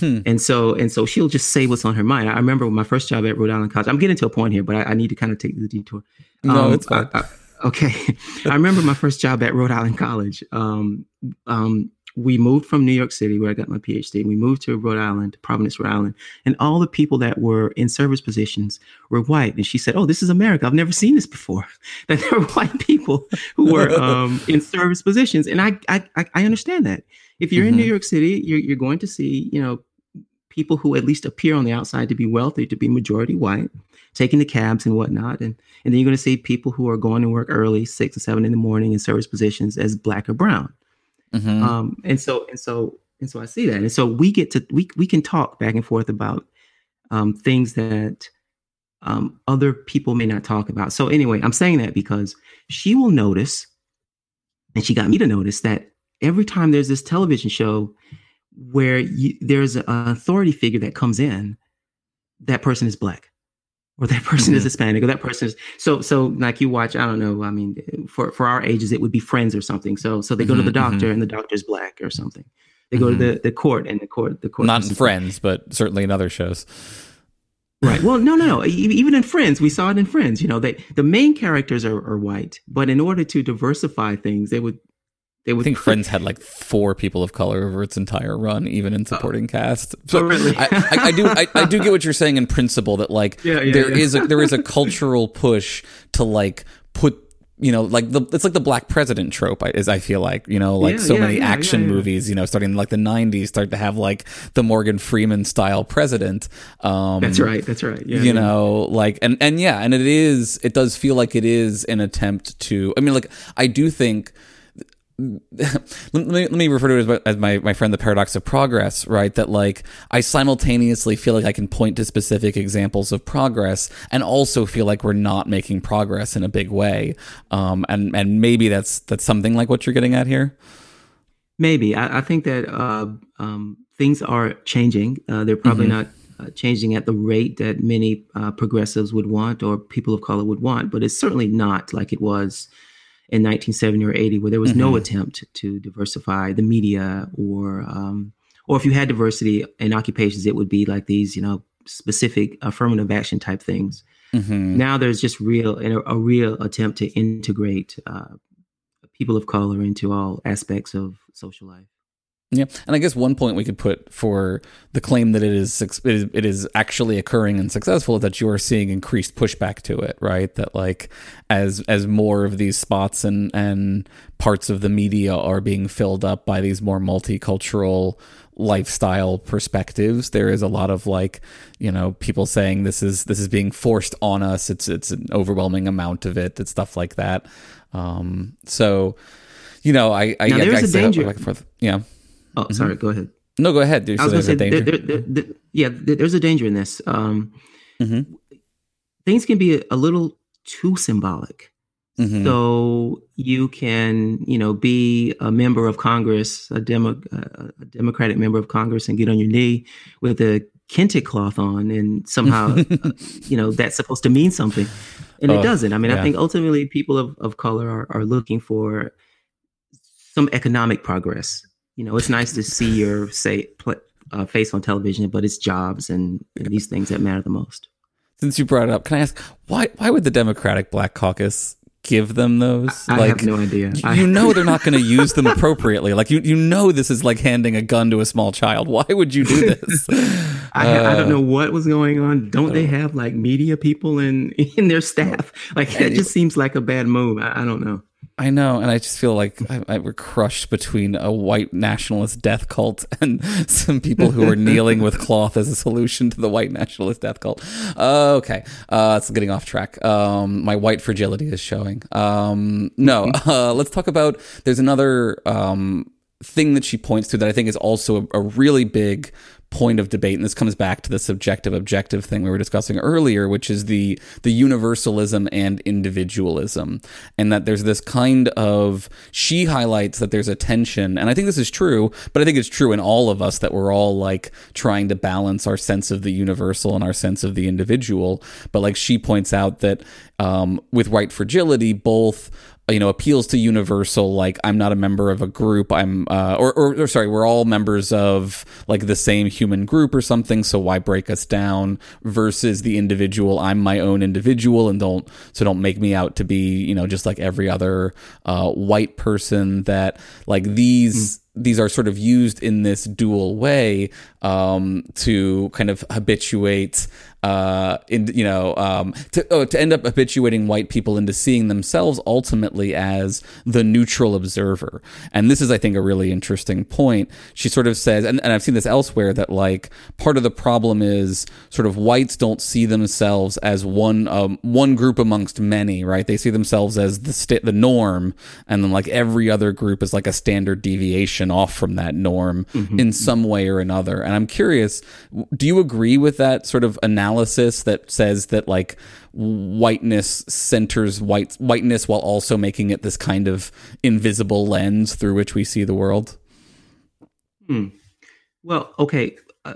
Hmm. And so and so she'll just say what's on her mind. I remember my first job at Rhode Island College. I'm getting to a point here, but I, I need to kind of take the detour. No, Um, it's fine. I- I- okay, I remember my first job at Rhode Island College. Um, um, we moved from New York City, where I got my PhD. We moved to Rhode Island, Providence, Rhode Island, and all the people that were in service positions were white. And she said, "Oh, this is America. I've never seen this before. That there were white people who were um, in service positions." And I, I, I understand that. If you're in New Mhm. York City, you're, you're going to see, you know, people who at least appear on the outside to be wealthy, to be majority white, taking the cabs and whatnot. And, and then you're going to see people who are going to work early, six and seven in the morning in service positions as black or brown. Mhm. Um, and so, and so, and so I see that. And so we get to, we, we can talk back and forth about um, things that um, other people may not talk about. So anyway, I'm saying that because she will notice, and she got me to notice that every time there's this television show where you, there's an authority figure that comes in, that person is black, or that person is Mhm. Hispanic, or that person is so so. Like you watch, I don't know. I mean, for for our ages, it would be Friends or something. So so they go to Mhm, the doctor, mhm. and the doctor's black or something. They go to the, the court, and the court the court Not in Friends, but certainly in other shows. Right. Well, no, no, no. Even in Friends, we saw it in Friends. You know, they the main characters are, are white, but in order to diversify things, they would they I would think Friends had like four people of color over its entire run, even in supporting cast. So Oh, really? I, I, I do I, I do get what you're saying in principle that like Yeah, yeah, there yeah. is a there is a cultural push to like put you know like the it's like the black president trope I- is I feel like you know like Yeah, so yeah, many yeah, action movies you know starting in like the 90s start to have like the Morgan Freeman style president um That's right. That's right. Yeah. you know like and and yeah and it is it does feel like it is an attempt to i mean like i do think let me, let me refer to it as my, as my, my friend the paradox of progress right that like i simultaneously feel like i can point to specific examples of progress and also feel like we're not making progress in a big way um and and maybe that's that's something like what you're getting at here Maybe I, I think that uh, um, things are changing. Uh, they're probably Mhm. not uh, changing at the rate that many uh, progressives would want or people of color would want, but it's certainly not like it was in 1970 or 80, where there was no Mhm. attempt to diversify the media or um, or if you had diversity in occupations, it would be like these, you know, specific affirmative action type things. mm-hmm. Now there's just real a, a real attempt to integrate uh, people of color into all aspects of social life. Yeah, and I guess one point we could put for the claim that it is it is, actually occurring and successful is that you are seeing increased pushback to it, right? That like as as more of these spots and and parts of the media are being filled up by these more multicultural lifestyle perspectives there is a lot of like you know people saying this is this is being forced on us it's it's an overwhelming amount of it it's stuff like that um so you know i i, Now, I, there's I a danger- back and forth. yeah Oh, sorry. Go ahead. no, go ahead, dude. I was So going to say, there, there, there, yeah, there's a danger in this. Um, Mhm. Things can be a, a little too symbolic. Mhm. So you can, you know, be a member of Congress, a demo, a a Democratic member of Congress, and get on your knee with a kente cloth on, and somehow, you know, that's supposed to mean something, and Oh, it doesn't. I mean, yeah. I think ultimately people of, of color are, are looking for some economic progress. You know, it's nice to see your say uh, face on television, but it's jobs and, and these things that matter the most. Since you brought it up, can I ask why? Why would the Democratic Black Caucus give them those? I have no idea. I- You know they're not going to use them appropriately. Like you, you know this is like handing a gun to a small child. Why would you do this? I, I don't Uh, know what was going on. Don't they have like media people in in their staff? Like that just seems like a bad move. I, I don't know. I know, and I just feel like I, I, we're crushed between a white nationalist death cult and some people who are kneeling with cloth as a solution to the white nationalist death cult. Uh, okay, uh, it's getting off track. Um, my white fragility is showing. Um, no, uh, let's talk about. There's another um, thing that she points to that I think is also a, a really big point of debate, and this comes back to the subjective objective thing we were discussing earlier, which is the the universalism and individualism, and that there's this kind of she highlights that there's a tension, and I think this is true, but I think it's true in all of us that we're all like trying to balance our sense of the universal and our sense of the individual. But like she points out that um, with white fragility, both you know appeals to universal like i'm not a member of a group i'm uh, or, or, or, sorry we're all members of like the same human group or something so why break us down versus the individual? I'm my own individual and don't so don't make me out to be you know just like every other uh, white person that like these mm these are sort of used in this dual way um, to kind of habituate uh, in you know, um, to oh, to end up habituating white people into seeing themselves ultimately as the neutral observer. And this is, I think, a really interesting point. She sort of says, and, and I've seen this elsewhere, that like part of the problem is sort of whites don't see themselves as one um, one group amongst many, right? They see themselves as the sta- the norm, and then like every other group is like a standard deviation off from that norm mm-hmm. in some way or another. And I'm curious, do you agree with that sort of analysis? Analysis that says that like whiteness centers white whiteness while also making it this kind of invisible lens through which we see the world. Hmm. Well, okay. Uh,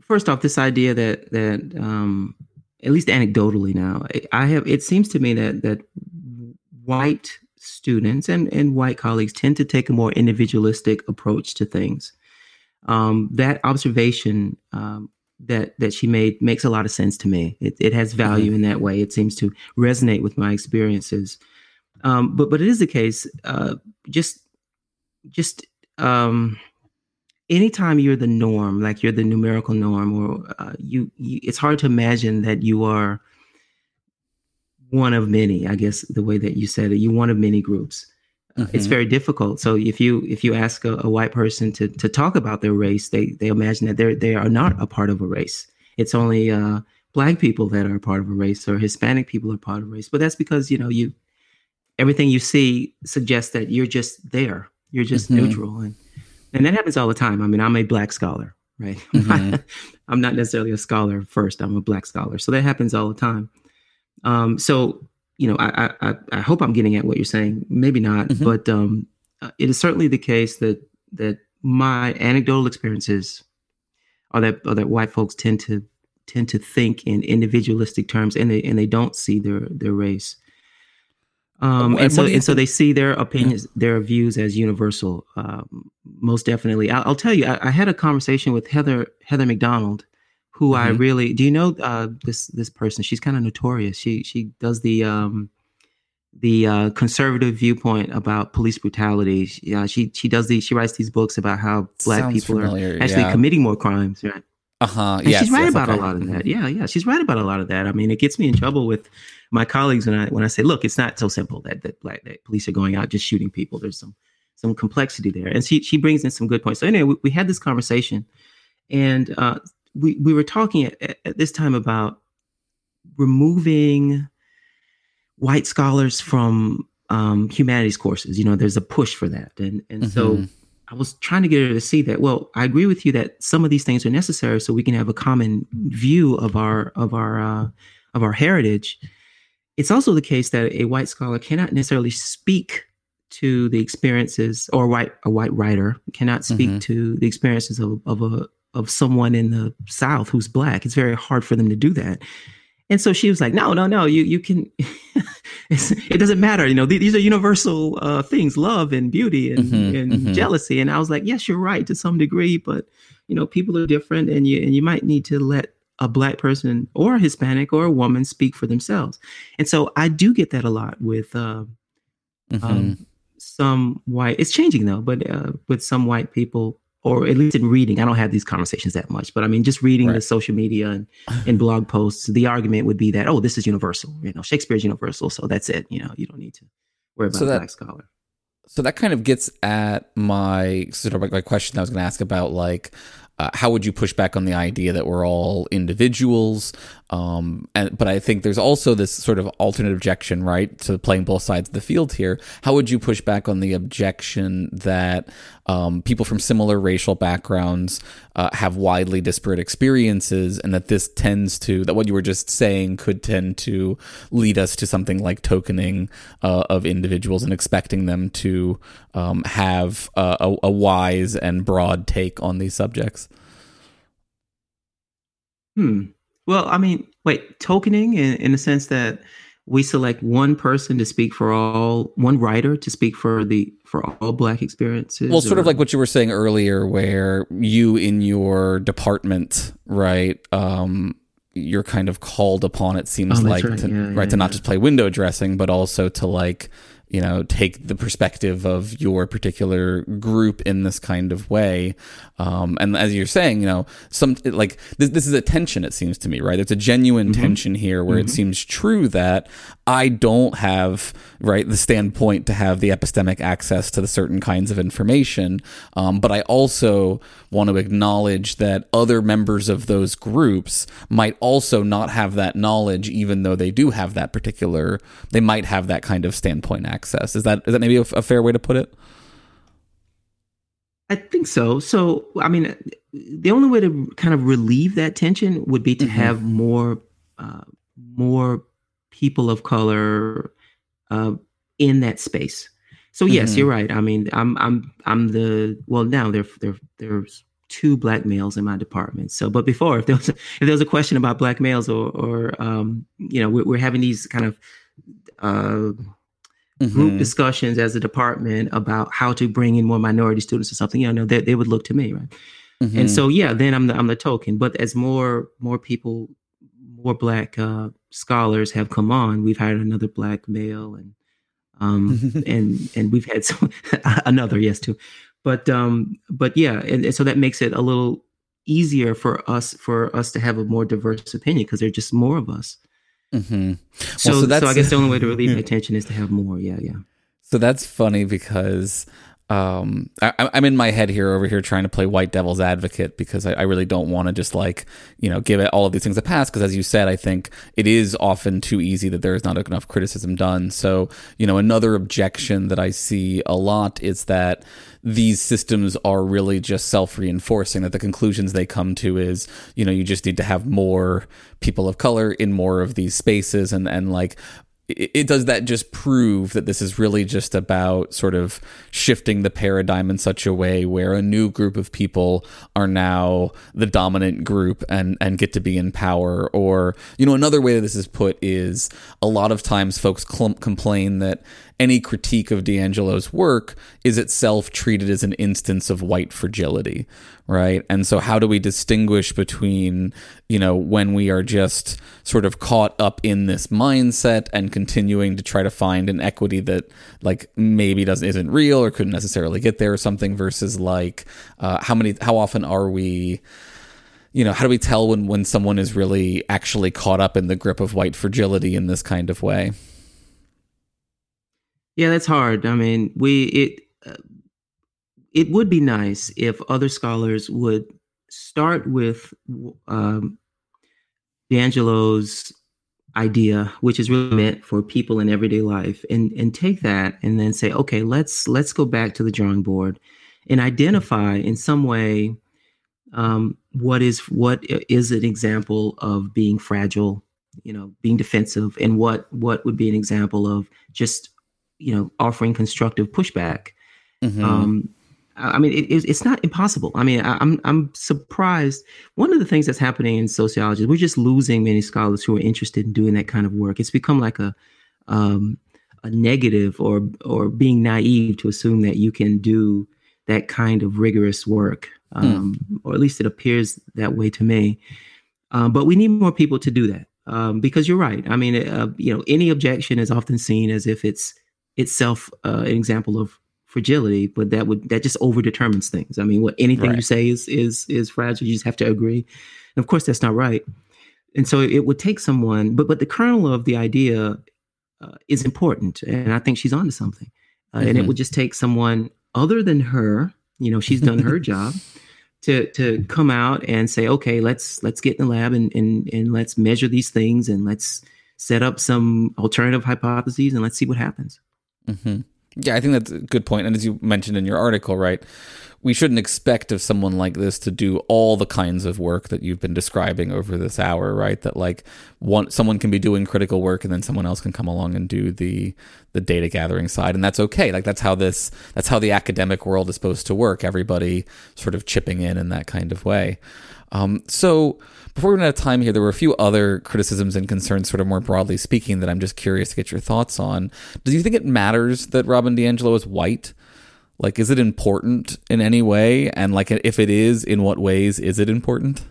first off, this idea that that um, at least anecdotally now, I have it seems to me that that white students and and white colleagues tend to take a more individualistic approach to things. Um, that observation um, that that she made makes a lot of sense to me. It, it has value mm-hmm. in that way. It seems to resonate with my experiences. Um, but but it is the case. Uh, just just um, anytime you're the norm, like you're the numerical norm, or uh, you, you, it's hard to imagine that you are one of many. I guess the way that you said it, you one of many groups. Mm-hmm. It's very difficult. So if you if you ask a, a, white person to to talk about their race, they they imagine that they they are not a part of a race. It's only uh, black people that are a part of a race, or Hispanic people are part of a race. But that's because you know you everything you see suggests that you're just there. You're just mm-hmm. neutral, and and that happens all the time. I mean, I'm a black scholar, right? Mm-hmm. I'm not necessarily a scholar first. I'm a black scholar, so that happens all the time. Um, so you know, I, I, I hope I'm getting at what you're saying. Maybe not, mm-hmm. but um, uh, it is certainly the case that that my anecdotal experiences are that are that white folks tend to tend to think in individualistic terms, and they and they don't see their their race. Um, and so and so they see their opinions, their views as universal. Um, most definitely, I'll, I'll tell you. I, I, had a conversation with Heather Heather Mac Donald, who mm-hmm. I really do you know uh, this this person? She's kind of notorious. She she does the um, the uh, conservative viewpoint about police brutality. She, uh, she she does these she writes these books about how black Sounds people familiar, are actually yeah. committing more crimes. Right? Uh huh. Yeah, she's right yes, about okay. a lot of that. Yeah, yeah, she's right about a lot of that. I mean, it gets me in trouble with my colleagues when I when I say, look, it's not so simple that that black that police are going out just shooting people. There's some some complexity there, and she she brings in some good points. So anyway, we, we had this conversation, and uh, we we were talking at, at this time about removing white scholars from um, humanities courses. You know, there's a push for that, and and mm-hmm. so I was trying to get her to see that. Well, I agree with you that some of these things are necessary so we can have a common view of our of our uh, of our heritage. It's also the case that a white scholar cannot necessarily speak to the experiences, or white a white writer cannot speak mm-hmm. to the experiences of, of a of someone in the South who's black. It's very hard for them to do that. And so she was like, no, no, no, you, you can, it doesn't matter. You know, th- these are universal uh, things, love and beauty and, mm-hmm, and mm-hmm. jealousy. And I was like, yes, you're right to some degree, but you know, people are different and you, and you might need to let a black person or a Hispanic or a woman speak for themselves. And so I do get that a lot with, uh, mm-hmm. um, some white, it's changing though, but, uh, with some white people or at least in reading, I don't have these conversations that much, but I mean, just reading right. the social media and, and blog posts, the argument would be that, oh, this is universal. You know, Shakespeare's universal. So that's it. You know, you don't need to Worry about So a that- black scholar. So that kind of gets at my sort of my question I was going to ask about like uh, how would you push back on the idea that we're all individuals? Um, and but I think there's also this sort of alternate objection, right, to playing both sides of the field here. How would you push back on the objection that um, people from similar racial backgrounds uh, have widely disparate experiences, and that this tends to that what you were just saying could tend to lead us to something like tokening uh, of individuals and expecting them to um, have a, a, a wise and broad take on these subjects. Hmm. Well, I mean, wait, tokening in, in the sense that we select one person to speak for all, one writer to speak for the for all Black experiences. Well, sort of like what you were saying earlier, where you in your department, right? Um, you're kind of called upon. It seems Oh, like right. to, Yeah, right yeah, to not just play window dressing, but also to like you know take the perspective of your particular group in this kind of way. Um, and as you're saying, you know, some like this, this is a tension. It seems to me, right? There's a genuine Mm-hmm. tension here where it seems true that I don't have right the standpoint to have the epistemic access to the certain kinds of information, um, but I also want to acknowledge that other members of those groups might also not have that knowledge, even though they do have that particular. They might have that kind of standpoint access. Is that is that maybe a, a fair way to put it? I think so. So, I mean, the only way to kind of relieve that tension would be to Mhm. have more, uh, more people of color uh, in that space. So, yes, Mhm. you're right. I mean, I'm, I'm, I'm the well now. There, there, there's two black males in my department. So, but before, if there was, a, if there was a question about black males, or, or um, you know, we're, we're having these kind of uh, group Mhm. discussions as a department about how to bring in more minority students or something, you know, they, they would look to me, right? Mhm. And so, yeah, then I'm the I'm the token. But as more more people, more black uh, scholars have come on, we've hired another black male, and um, and and we've had some another yes too, but um, but yeah, and, and so that makes it a little easier for us for us to have a more diverse opinion because there are just more of us. Mhm. So, so so, that's- I guess the only way to relieve that tension is to have more. Yeah, yeah. So that's funny because um, I, I'm in my head here over here trying to play white devil's advocate because I, I really don't want to just like you know give it all of these things a pass because as you said I think it is often too easy that there is not enough criticism done. So you know another objection that I see a lot is that these systems are really just self-reinforcing that the conclusions they come to is you know you just need to have more people of color in more of these spaces and and like it, does that just prove that this is really just about sort of shifting the paradigm in such a way where a new group of people are now the dominant group and and get to be in power. Or you know another way that this is put is a lot of times folks complain that any critique of DiAngelo's work is itself treated as an instance of white fragility, right? And so, how do we distinguish between, you know, when we are just sort of caught up in this mindset and continuing to try to find an equity that, like, maybe doesn't isn't real or couldn't necessarily get there or something, versus like, uh, how many, how often are we? You know, how do we tell when when someone is really actually caught up in the grip of white fragility in this kind of way? Yeah, that's hard. I mean, we it uh, it would be nice if other scholars would start with um, DiAngelo's idea, which is really meant for people in everyday life, and and take that and then say, okay, let's let's go back to the drawing board and identify in some way um, what is what is an example of being fragile, you know, being defensive, and what what would be an example of just you know offering constructive pushback. Mhm. Um, I mean, it, it's not impossible. I mean, I, I'm I'm surprised. One of the things that's happening in sociology, is we're just losing many scholars who are interested in doing that kind of work. It's become like a um, a negative or or being naive to assume that you can do that kind of rigorous work, um, or at least it appears that way to me. Um, but we need more people to do that um, because you're right. I mean, uh, you know, any objection is often seen as if it's itself uh, an example of fragility, but that would that just over determines things. I mean, what anything you say is is is fragile. You just have to agree, and of course, that's not right. And so it would take someone, but but the kernel of the idea uh, is important, and I think she's onto something. Uh, Mm-hmm. And it would just take someone other than her. You know, she's done her job to to come out and say, okay, let's let's get in the lab and and and let's measure these things and let's set up some alternative hypotheses and let's see what happens. Hmm Yeah, I think that's a good point. And as you mentioned in your article, right, we shouldn't expect of someone like this to do all the kinds of work that you've been describing over this hour, right? That like one someone can be doing critical work and then someone else can come along and do the the data gathering side, and that's okay. Like that's how this that's how the academic world is supposed to work. Everybody sort of chipping in in that kind of way. Um, so before we run out of time here, there were a few other criticisms and concerns, sort of more broadly speaking, that I'm just curious to get your thoughts on. Do you think it matters that Robin DiAngelo is white? Like, is it important in any way? And like, if it is, in what ways is it important?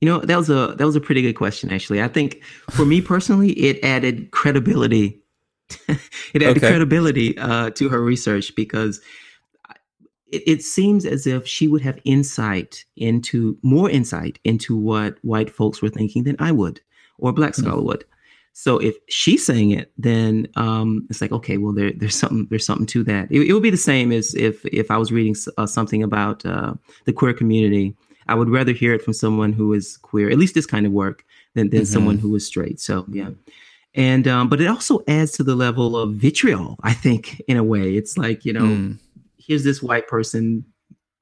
You know, that was a that was a pretty good question actually. I think for me personally, it added credibility. it added Okay. credibility uh, to her research because it, it seems as if she would have insight into more insight into what white folks were thinking than I would or a black scholar would. So if she's saying it, then um, it's like okay, well there, there's something there's something to that. It, it would be the same as if if I was reading uh, something about uh, the queer community. I would rather hear it from someone who is queer, at least this kind of work, than than someone who is straight. So yeah, and um, but it also adds to the level of vitriol. I think in a way, it's like you know, Mm. Here's this white person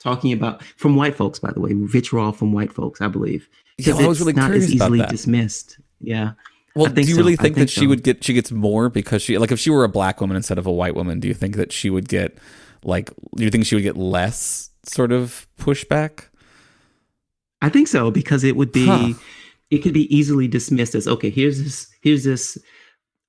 talking about from white folks, by the way, vitriol from white folks, I believe. Yeah, Because I was it's really not curious as about easily that. dismissed. Yeah. Well, do you so. really I think, that think she would get she gets more because she like if she were a black woman instead of a white woman? Do you think that she would get like? Do you think she would get less sort of pushback? I think so because it would be Huh. it could be easily dismissed as okay, here's this here's this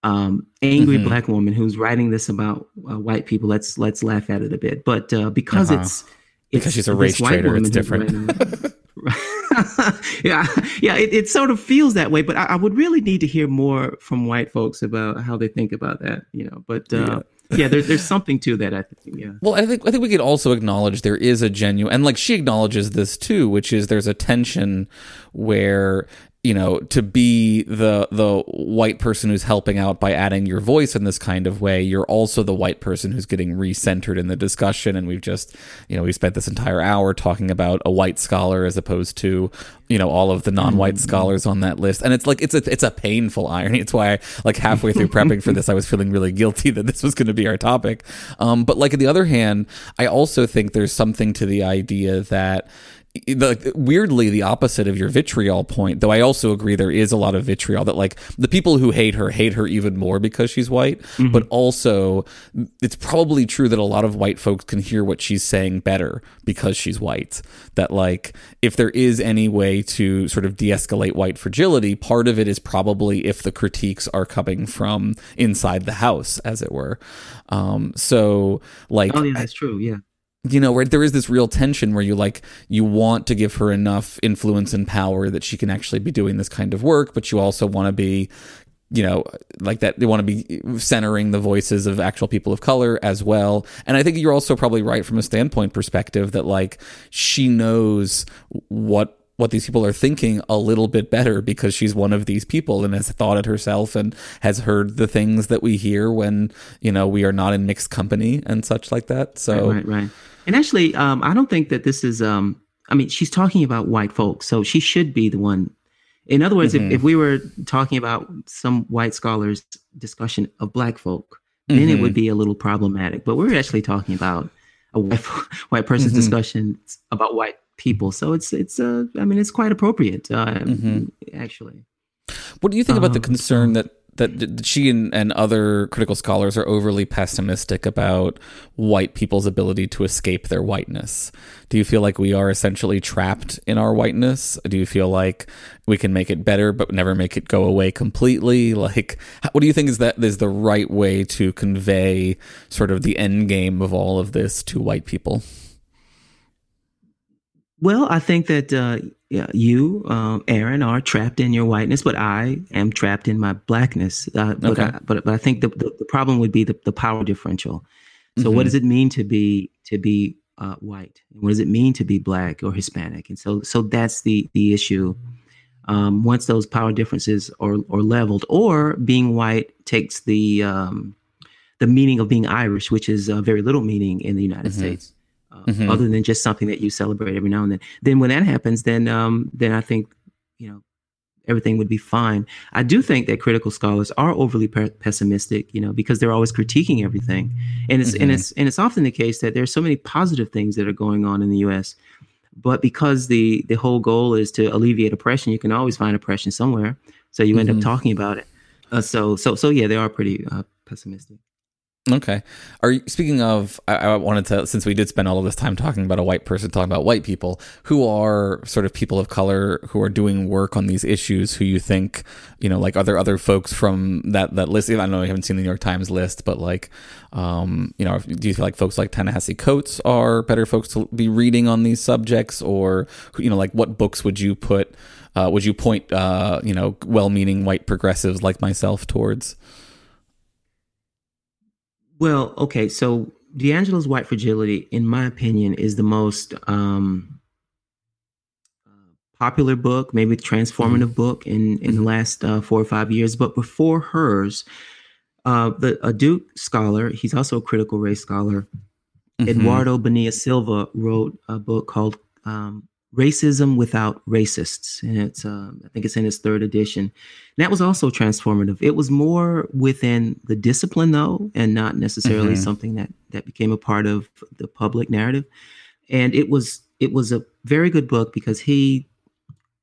um, angry Mhm. black woman who's writing this about uh, white people. Let's let's laugh at it a bit. But uh, because Uh-huh. it's Because she's a race white traitor, it's different. yeah, yeah, it, it sort of feels that way. But I, I would really need to hear more from white folks about how they think about that. You know, but uh, yeah, there, there's something to that. I think. Yeah. Well, I think I think we could also acknowledge there is a genuine and like she acknowledges this too, which is there's a tension where you know to be the the white person who's helping out by adding your voice in this kind of way you're also the white person who's getting recentered in the discussion. And we've just you know we spent this entire hour talking about a white scholar as opposed to you know all of the non-white scholars on that list. And it's like it's a it's a painful irony. It's why like halfway through prepping for this i was feeling really guilty that this was going to be our topic. Um but like on the other hand i also think there's something to the idea that the weirdly the opposite of your vitriol point though i also agree there is a lot of vitriol that like the people who hate her hate her even more because she's white but also it's probably true that a lot of white folks can hear what she's saying better because she's white that like if there is any way to sort of de-escalate white fragility part of it is probably if the critiques are coming from inside the house as it were um so like Oh yeah, that's true. Yeah. You know where there is this real tension where you like you want to give her enough influence and power that she can actually be doing this kind of work but you also want to be you know like that they want to be centering the voices of actual people of color as well and i think you're also probably right from a standpoint perspective that like she knows what what these people are thinking a little bit better because she's one of these people and has thought it herself and has heard the things that we hear when you know we are not in mixed company and such like that so right, right, right. And actually, um, I don't think that this is. Um, I mean, she's talking about white folks, so she should be the one. In other words, Mhm. if, if we were talking about some white scholars' discussion of black folk, then it Mhm. would be a little problematic. But we're actually talking about a white white person's Mhm. discussion about white people, so it's it's. Uh, I mean, it's quite appropriate, uh, Mhm. actually. What do you think about the Um, concern that that she and, and other critical scholars are overly pessimistic about white people's ability to escape their whiteness? Do you feel like we are essentially trapped in our whiteness? Do you feel like we can make it better but never make it go away completely? Like, what do you think is that is the right way to convey sort of the end game of all of this to white people? Well, I think that uh, yeah, you, uh, Aaron, are trapped in your whiteness, but I am trapped in my blackness. Uh, but, Okay. I, but but I think the, the, the problem would be the, the power differential. So, Mhm. what does it mean to be to be uh, white? What does it mean to be black or Hispanic? And so so that's the the issue. um, once those power differences are, are leveled, or being white takes the um, the meaning of being Irish, which is uh, very little meaning in the United mm-hmm. States, uh, mm-hmm. other than just something that you celebrate every now and then. Then when that happens, then um, then I think you know everything would be fine. I do think that critical scholars are overly pe- pessimistic, you know, because they're always critiquing everything, and it's mm-hmm. and it's and it's often the case that there's so many positive things that are going on in the U.S. But because the the whole goal is to alleviate oppression, you can always find oppression somewhere. So you end mm-hmm. up talking about it. Uh, so so so yeah, they are pretty uh, pessimistic. Okay. Are you, speaking of, I, I, wanted to, since we did spend all of this time talking about a white person, talking about white people, who are sort of people of color who are doing work on these issues, who you think, you know, like are there other folks from that, that list? I know you haven't seen the New York Times list, but like, um, you know, do you feel like folks like Ta-Nehisi Coates are better folks to be reading on these subjects? Or, you know, like what books would you put, uh, would you point, uh, you know, well meaning white progressives like myself towards? Well, okay, so DiAngelo's White Fragility, in my opinion, is the most um, popular book, maybe transformative mm-hmm. book in in the mm-hmm. last uh, four or five years. But before hers, uh, the a Duke scholar, he's also a critical race scholar, mm-hmm. Eduardo Bonilla Silva wrote a book called um, Racism Without Racists. And it's, uh, I think it's in its third edition. And that was also transformative. It was more within the discipline, though, and not necessarily mm-hmm. something that, that became a part of the public narrative. And it was, it was a very good book because he,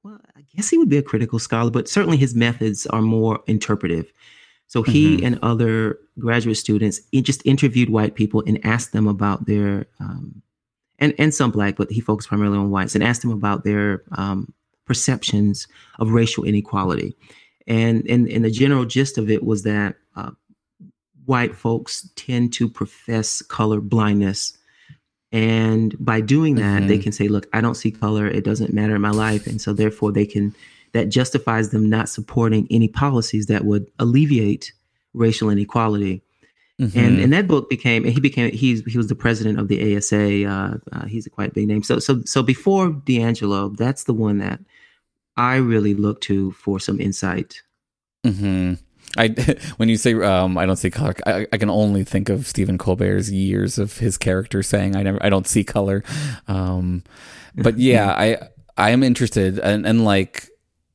well, I guess he would be a critical scholar, but certainly his methods are more interpretive. So he mm-hmm. and other graduate students just interviewed white people and asked them about their um, and and some black, but he focused primarily on whites, and asked them about their um, perceptions of racial inequality. And, and and the general gist of it was that uh, white folks tend to profess color blindness, and by doing that, mm-hmm. they can say, "Look, I don't see color; it doesn't matter in my life," and so therefore they can that justifies them not supporting any policies that would alleviate racial inequality. Mm-hmm. And and that book became he became he's he was the president of the ASA. Uh, uh, he's a quite big name. So so so before DiAngelo, that's the one that I really look to for some insight. Hmm. I when you say um, I don't see color, I, I, can only think of Stephen Colbert's years of his character saying I never I don't see color. Um, but yeah, I I am interested and and like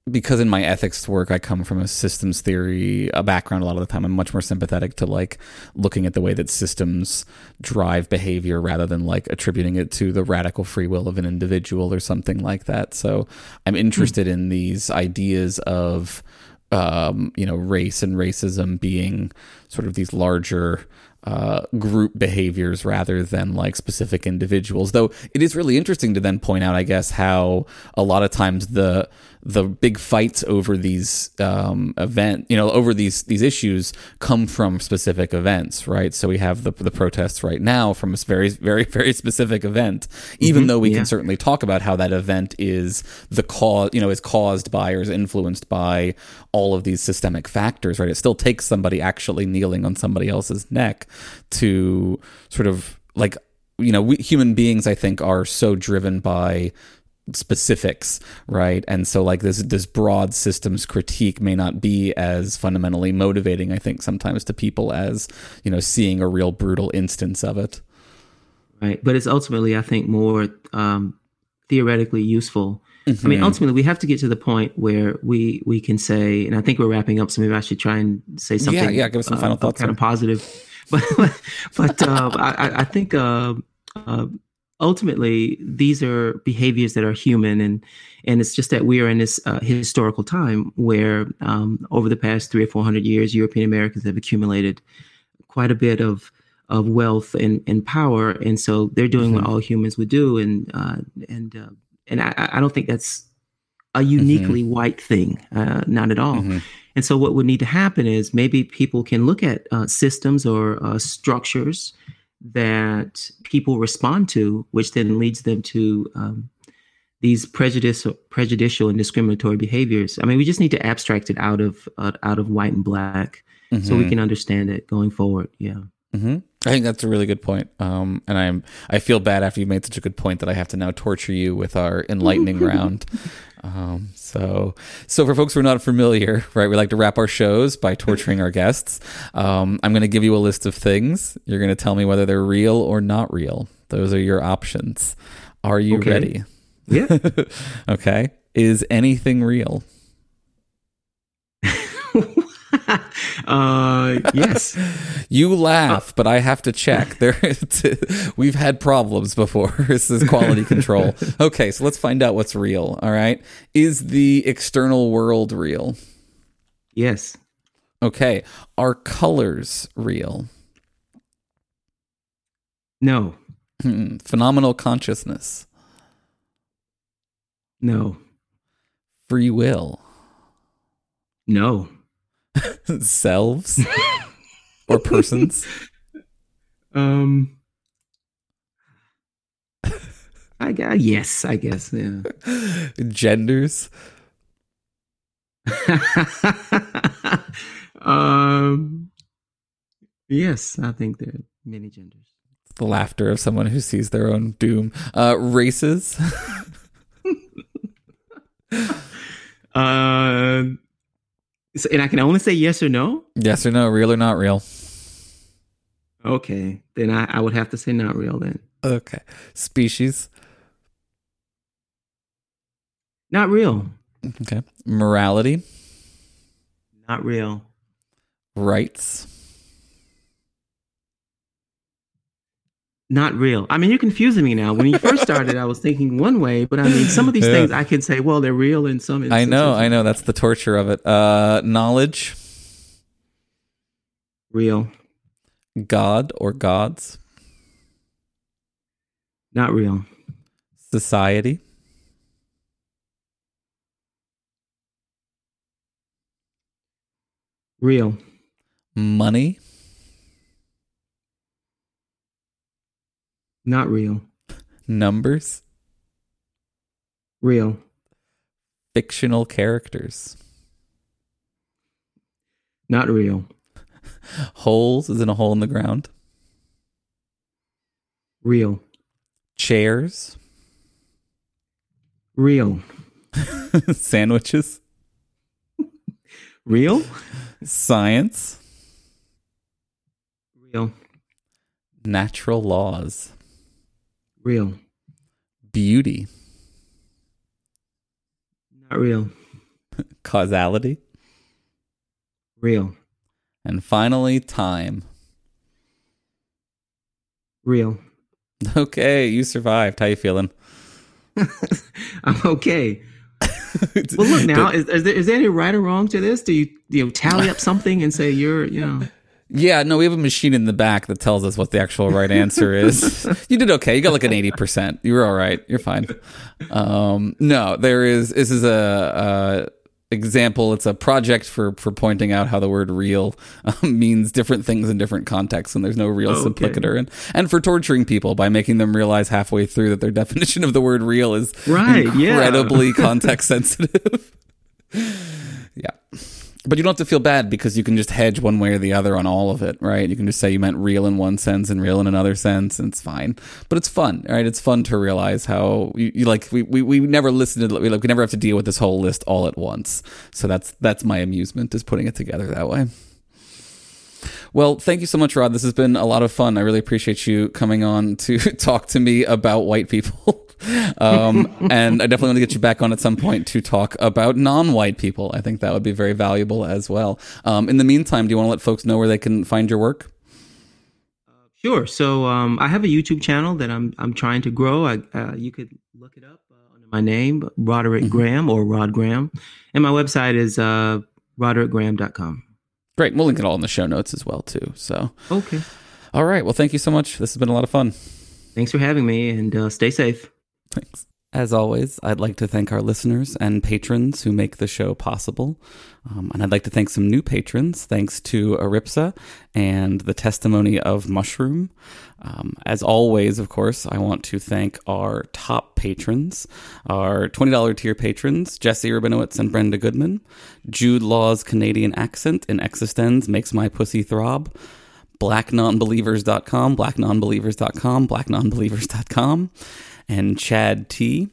because in my ethics work I come from a systems theory a background a lot of the time I'm much more sympathetic to like looking at the way that systems drive behavior rather than like attributing it to the radical free will of an individual or something like that so I'm interested mm. in these ideas of um, you know race and racism being sort of these larger uh, group behaviors rather than like specific individuals. Though it is really interesting to then point out, I guess, how a lot of times the the big fights over these um, event, you know, over these these issues come from specific events, right? So we have the the protests right now from a very very very specific event, even mm-hmm, though we yeah. can certainly talk about how that event is the cause, you know, is caused by or is influenced by all of these systemic factors, right? It still takes somebody actually kneeling on somebody else's neck to sort of like you know we human beings i think are so driven by specifics right? And so like this this broad systems critique may not be as fundamentally motivating i think sometimes to people as you know seeing a real brutal instance of it. Right. But it's ultimately i think more um theoretically useful. Mm-hmm. i mean mm-hmm. ultimately we have to get to the point where we we can say and i think we're wrapping up so maybe i should try and say something yeah yeah give us some uh, final thoughts kind of positive. But but uh, I, I think uh, uh, ultimately these are behaviors that are human and and it's just that we are in this uh, historical time where um, over the past three or four hundred years european americans have accumulated quite a bit of of wealth and, and power and so they're doing mm-hmm. what all humans would do and uh, and uh, and I, I, don't think that's a uniquely mm-hmm. white thing uh, not at all mm-hmm. and so what would need to happen is maybe people can look at uh, systems or uh, structures that people respond to, which then leads them to um, these prejudicial, prejudicial and discriminatory behaviors. I mean, we just need to abstract it out of uh, out of white and black, mm-hmm. so we mm-hmm. can understand it going forward. Yeah. Mm-hmm. I think that's a really good point. Um, and I'm I feel bad after you made such a good point that I have to now torture you with our enlightening round. Um, so, so for folks who are not familiar, right, we like to wrap our shows by torturing our guests. Um, I'm going to give you a list of things. You're going to tell me whether they're real or not real. Those are your options. Are you Okay. ready? Yeah. okay. Is anything real? uh, yes. You laugh, but I have to check. There, we've had problems before. This is quality control. Okay, so let's find out what's real. All right, is the external world real? Yes. Okay, are colors real? No. Hmm, Phenomenal consciousness, No. free will, No. Selves, or persons? Um. I guess yes. I guess yeah. genders, um. Yes, I think there are many genders. the laughter of someone who sees their own doom. Uh, races, Uh, so- and I can only say yes or no. yes or no, real or not real? Okay, then I, I would have to say not real. Then Okay, species, not real. okay, morality, Not real. rights. Not real. I mean, you're confusing me now. When you first started, I was thinking one way, but I mean, some of these Yeah. things I can say, well, they're real in some instances. I know, I know. That's the torture of it. Uh, knowledge, Real. God or gods, Not real. society, Real. money, Not real. numbers, Real. fictional characters, Not real. holes is in a hole in the ground, Real. chairs, Real. sandwiches, Real? science, Real. natural laws, Real. beauty, Not real. causality, Real. and finally, time. Real. Okay, you survived. How you feeling? I'm okay. Well, look now. Is, is, there, is there any right or wrong to this? Do you you know, tally up something and say you're you know? Yeah, no, we have a machine in the back that tells us what the actual right answer is. you did okay. You got like an eighty percent. You were all right. You're fine. Um, no, there is. This is a, uh example. It's a project for for pointing out how the word "real" um, means different things in different contexts, and there's no real Okay. simplicator. And and for torturing people by making them realize halfway through that their definition of the word "real" is Right, yeah. incredibly context sensitive. yeah. But you don't have to feel bad because you can just hedge one way or the other on all of it, right? You can just say you meant real in one sense and real in another sense, and it's fine. But it's fun, right? It's fun to realize how you, you like we, we we never listen to we like we never have to deal with this whole list all at once. So that's that's my amusement is putting it together that way. Well, thank you so much, Rod. This has been a lot of fun. I really appreciate you coming on to talk to me about white people. um, and I definitely want to get you back on at some point to talk about non-white people. I think that would be very valuable as well. Um, in the meantime, do you want to let folks know where they can find your work? Sure. So um, I have a YouTube channel that I'm I'm trying to grow. I, uh, you could look it up uh, under my name, Roderick Graham or Rod Graham, and my website is uh, roderickgraham.com. Great. We'll link it all in the show notes as well too. So, Okay. all right. Well, thank you so much. This has been a lot of fun. Thanks for having me, and uh, stay safe. Thanks. As always, I'd like to thank our listeners and patrons who make the show possible. Um, and I'd like to thank some new patrons, thanks to Aripsa and the testimony of Mushroom. Um, as always, of course, I want to thank our top patrons, our $20 tier patrons, Jesse Rabinowitz and Brenda Goodman. Jude Law's Canadian accent in Existenz makes my pussy throb blacknonbelievers.com, blacknonbelievers.com, blacknonbelievers.com, and Chad T.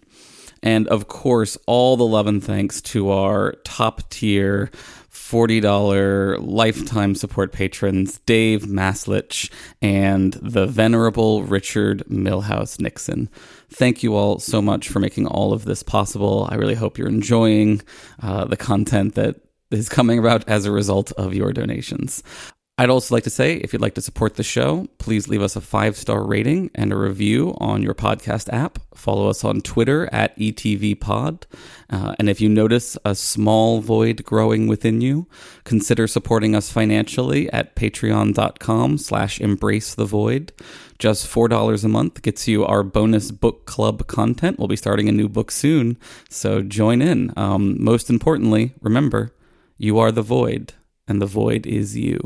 And of course, all the love and thanks to our top tier $40 lifetime support patrons, Dave Maslich and the venerable Richard Milhouse Nixon. Thank you all so much for making all of this possible. I really hope you're enjoying uh, the content that is coming about as a result of your donations. I'd also like to say if you'd like to support the show, please leave us a five star rating and a review on your podcast app. Follow us on Twitter at ETVPod. Uh, and if you notice a small void growing within you, consider supporting us financially at patreon.com slash embrace the void. Just $4 a month gets you our bonus book club content. We'll be starting a new book soon, so join in. Um, most importantly, remember, you are the void and the void is you.